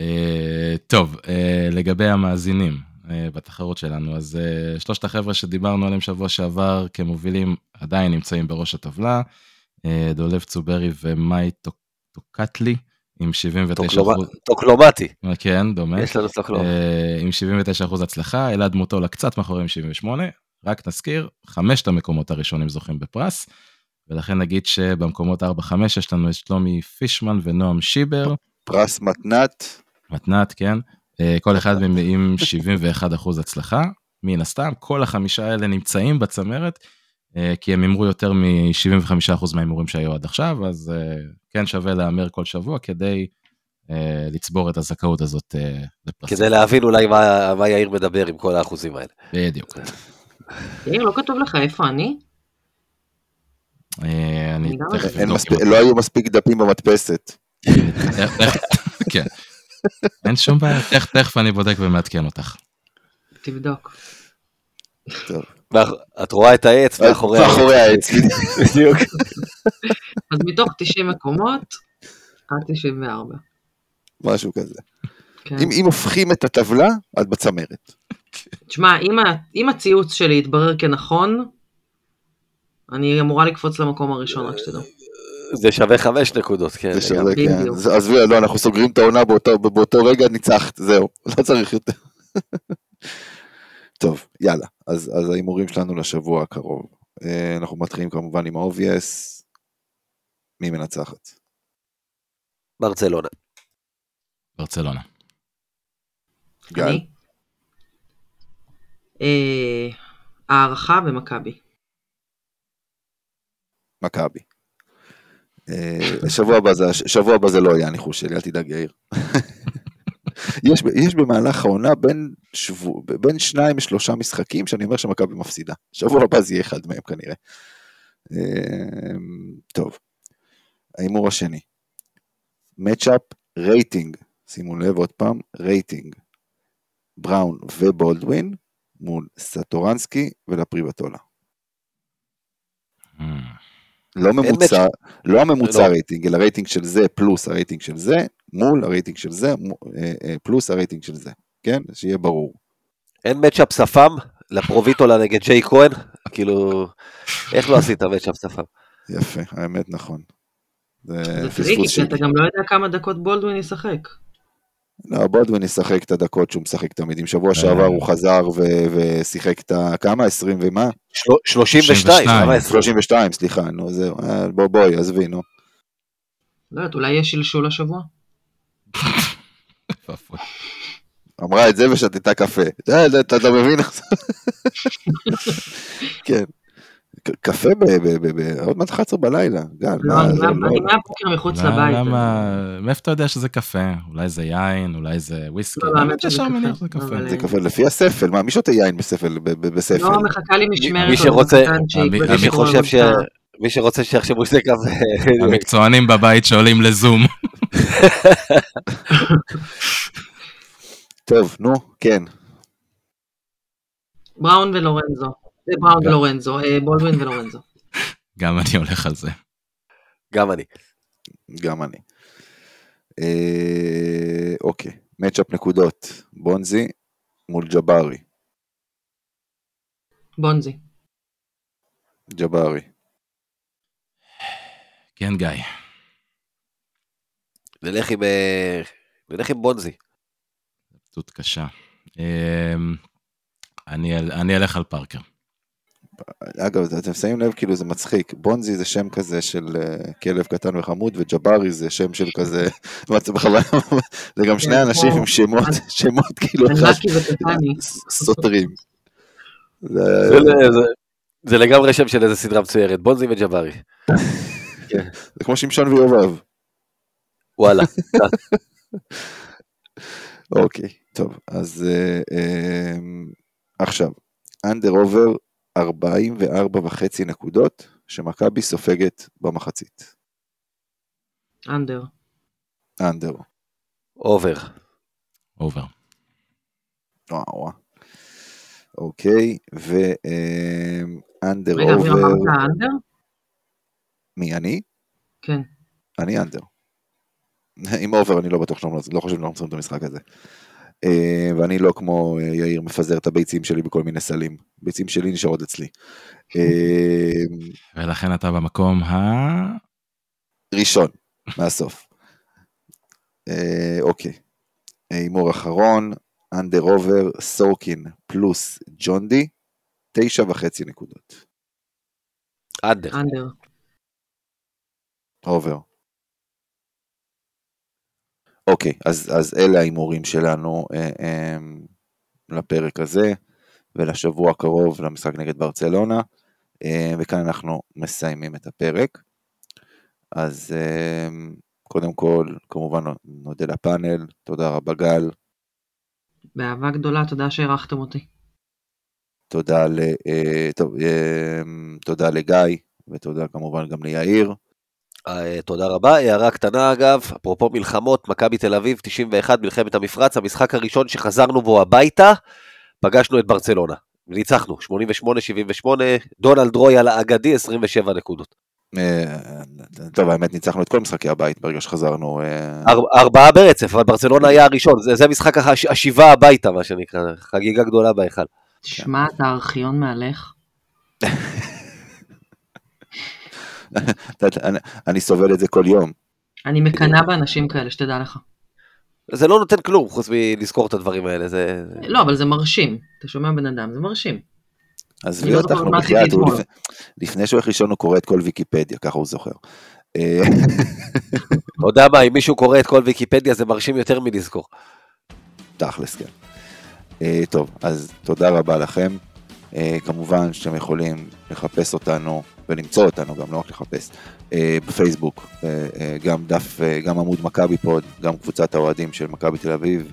אה, טוב, אה, לגבי המאזינים בתחרות שלנו, אז שלושת החבר'ה שדיברנו עליהם שבוע שעבר כמובילים עדיין נמצאים בראש הטבלה, דולב צוברי ומאי טוקטלי. עם 79 אחוז... טוקלומטי. כן, דומה. יש לנו טוקלום. עם 79 אחוז הצלחה, אלעד מוטולה קצת מאחורי עם 78, רק נזכיר, חמשת המקומות הראשונים זוכים בפרס, ולכן נגיד שבמקומות 4-5 יש לנו את שלומי פישמן ונועם שיבר. פרס מתנת. מתנת, כן. אה, כל אחד מהם עם 71 אחוז הצלחה, מן הסתם, כל החמישה האלה נמצאים בצמרת, אה, כי הם הימרו יותר מ-75 אחוז מההימורים שהיו עד עכשיו, אז אה, כן שווה להמר כל שבוע כדי לצבור את הזכאות הזאת לפרסים. כדי להבין אולי מה, מה יאיר מדבר עם כל האחוזים האלה. בדיוק. יאיר, לא כתוב לך איפה אני? אה, אני תכף לא היו מספיק דפים במדפסת. <laughs> כן. אין שום בעיה, תכף אני בודק ומעדכן אותך. תבדוק. את רואה את העץ מאחורי העץ. מאחורי העץ, בדיוק. אז מתוך 90 מקומות, עד 94. משהו כזה. כן. אם הופכים את הטבלה, את בצמרת. תשמע, אם, אם הציוץ שלי יתברר כנכון, אני אמורה לקפוץ למקום הראשון, רק שתדעו. זה שווה חמש נקודות, כן. זה שווה, כן. עזבי, לא, אנחנו סוגרים את העונה באותו, באותו רגע, ניצחת, זהו, <laughs> לא צריך יותר. טוב, יאללה, אז, אז ההימורים שלנו לשבוע הקרוב. אה, אנחנו מתחילים כמובן עם ה-obvious. מי מנצחת? ברצלונה. ברצלונה. גל? אה, הערכה במכבי. מכבי. אה, שבוע הבא זה, שבוע הבא זה לא יהיה הניחוש שלי, אל תדאג יאיר. יש, יש במהלך העונה בין, שבו, בין שניים לשלושה משחקים שאני אומר שמכבי מפסידה. שבוע הבא זה יהיה אחד מהם כנראה. אה, טוב, ההימור השני. מצ'אפ רייטינג, שימו לב עוד פעם, רייטינג. בראון ובולדווין מול סטורנסקי ולפריבטולה. Hmm. לא ממוצע, לא הממוצע לא. רייטינג, אלא רייטינג של זה פלוס הרייטינג של זה, מול הרייטינג של זה, אה, אה, פלוס הרייטינג של זה, כן? שיהיה ברור. אין מצ'אפ שפם לפרוביטולה נגד ג'יי כהן? כאילו, איך לא עשית מצ'אפ שפם? יפה, האמת נכון. זה פספוס שלי. אתה גם לא יודע כמה דקות בולדווין ישחק. לא, בולדווין ישחק את הדקות שהוא משחק תמיד. עם שבוע שעבר הוא חזר ושיחק את ה... כמה? 20 ומה? 32. 32, סליחה, נו זהו. אה, בוא בואי, עזבי, נו. לא יודעת, אולי יש שלשול השבוע? אמרה את זה ושתתה קפה. אתה מבין? <laughs> כן. קפה עוד מעט 11 בלילה, גל. לא, אני מהבוקר מחוץ לבית. מאיפה אתה יודע שזה קפה? אולי זה יין, אולי זה וויסקי. לא, האמת שזה קפה. זה קפה לפי הספל, מה, מי שותה יין בספל? לא, מחכה לי משמרת. מי שרוצה שיחשבו שזה קפה. המקצוענים בבית שעולים לזום. <laughs> טוב, נו, כן. בראון ולורנזו. אה, בראון גם. ולורנזו, אה, בולדווין ולורנזו. <laughs> גם אני הולך על זה. גם אני. גם אני. אה, אוקיי, מצ'אפ נקודות, בונזי מול ג'בארי. בונזי. ג'בארי. כן, גיא. נלך עם, אה, נלך עם בונזי. התלבטות קשה. אני אלך על פארקר. אגב, אתם שמים לב, כאילו זה מצחיק, בונזי זה שם כזה של אה, כלב קטן וחמוד, וג'בארי זה שם של כזה, <laughs> מה זה גם שני כן, אנשים עם שמות, שמות כאילו. <laughs> סותרים. זה- זה, לגמרי שם של איזה סדרה מצוירת, בונזי וג'בארי. זה כמו שמשון ויובב. וואלה. <laughs> אוקיי, טוב, אז אה, אה, עכשיו, under over 44 וחצי נקודות שמכבי סופגת במחצית. under. under, over. over. וואו וואו. אוקיי, ו under רגע, אמרת under? מי אני? כן. אני under. עם over אני לא בטוח שאני לא חושב שאנחנו צריכים את המשחק הזה. אה, ואני לא כמו אה, יאיר מפזר את הביצים שלי בכל מיני סלים. ביצים שלי נשארות אצלי. אה, ולכן אתה במקום ה... ראשון, מהסוף. אוקיי. הימור אחרון, under over, סורקין פלוס ג'ונדי, תשע וחצי נקודות. אנדר. אנדר. עובר. אוקיי, אז, אז אלה ההימורים שלנו אה, אה, לפרק הזה, ולשבוע הקרוב למשחק נגד ברצלונה, אה, וכאן אנחנו מסיימים את הפרק. אז אה, קודם כל, כמובן נודה לפאנל, תודה רבה גל, באהבה גדולה, תודה שהערכתם אותי. תודה, ל, אה, טוב, אה, תודה לגיא, ותודה כמובן גם ליאיר. אה, תודה רבה. הערה קטנה אגב, אפרופו מלחמות, מכבי תל אביב 91, מלחמת המפרץ, המשחק הראשון שחזרנו בו הביתה, פגשנו את ברצלונה. ניצחנו, 88-78, דונלד רויאל האגדי, 27 נקודות. אה, טוב, האמת ניצחנו את כל משחקי הבית ברגע שחזרנו. אה, אר, ארבעה ברצף, אבל ברצלונה היה הראשון, זה, זה משחק הש, השיבה הביתה, מה שנקרא, חגיגה גדולה בהיכל. תשמע, אתה ארכיון מהלך. <laughs> אני- סובל את זה כל יום. אני מקנאה באנשים כאלה, שתדע לך. זה לא נותן כלום, חוץ מלזכור את הדברים האלה, זה... לא, אבל זה מרשים. אתה שומע בן אדם, זה מרשים. עזבי לא אותך, נו מה בחייאת. לפני- שהוא הולך לישון הוא קורא את כל ויקיפדיה, ככה הוא זוכר. אה, אתה יודע מה, אם מישהו קורא את כל ויקיפדיה זה מרשים יותר מלזכור. תכלס, כן. אה, טוב, אז תודה רבה לכם. אה, כמובן שאתם יכולים לחפש אותנו ולמצוא אותנו, גם לא רק לחפש, אה, בפייסבוק, אה, גם דף, גם עמוד מכבי פוד, גם קבוצת האוהדים של מכבי תל אביב,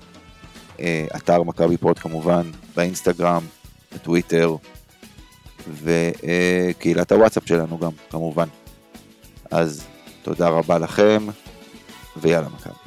אתר מכבי פוד כמובן, באינסטגרם, בטוויטר, וקהילת הוואטסאפ שלנו גם, כמובן. אז תודה רבה לכם, ויאללה מכבי.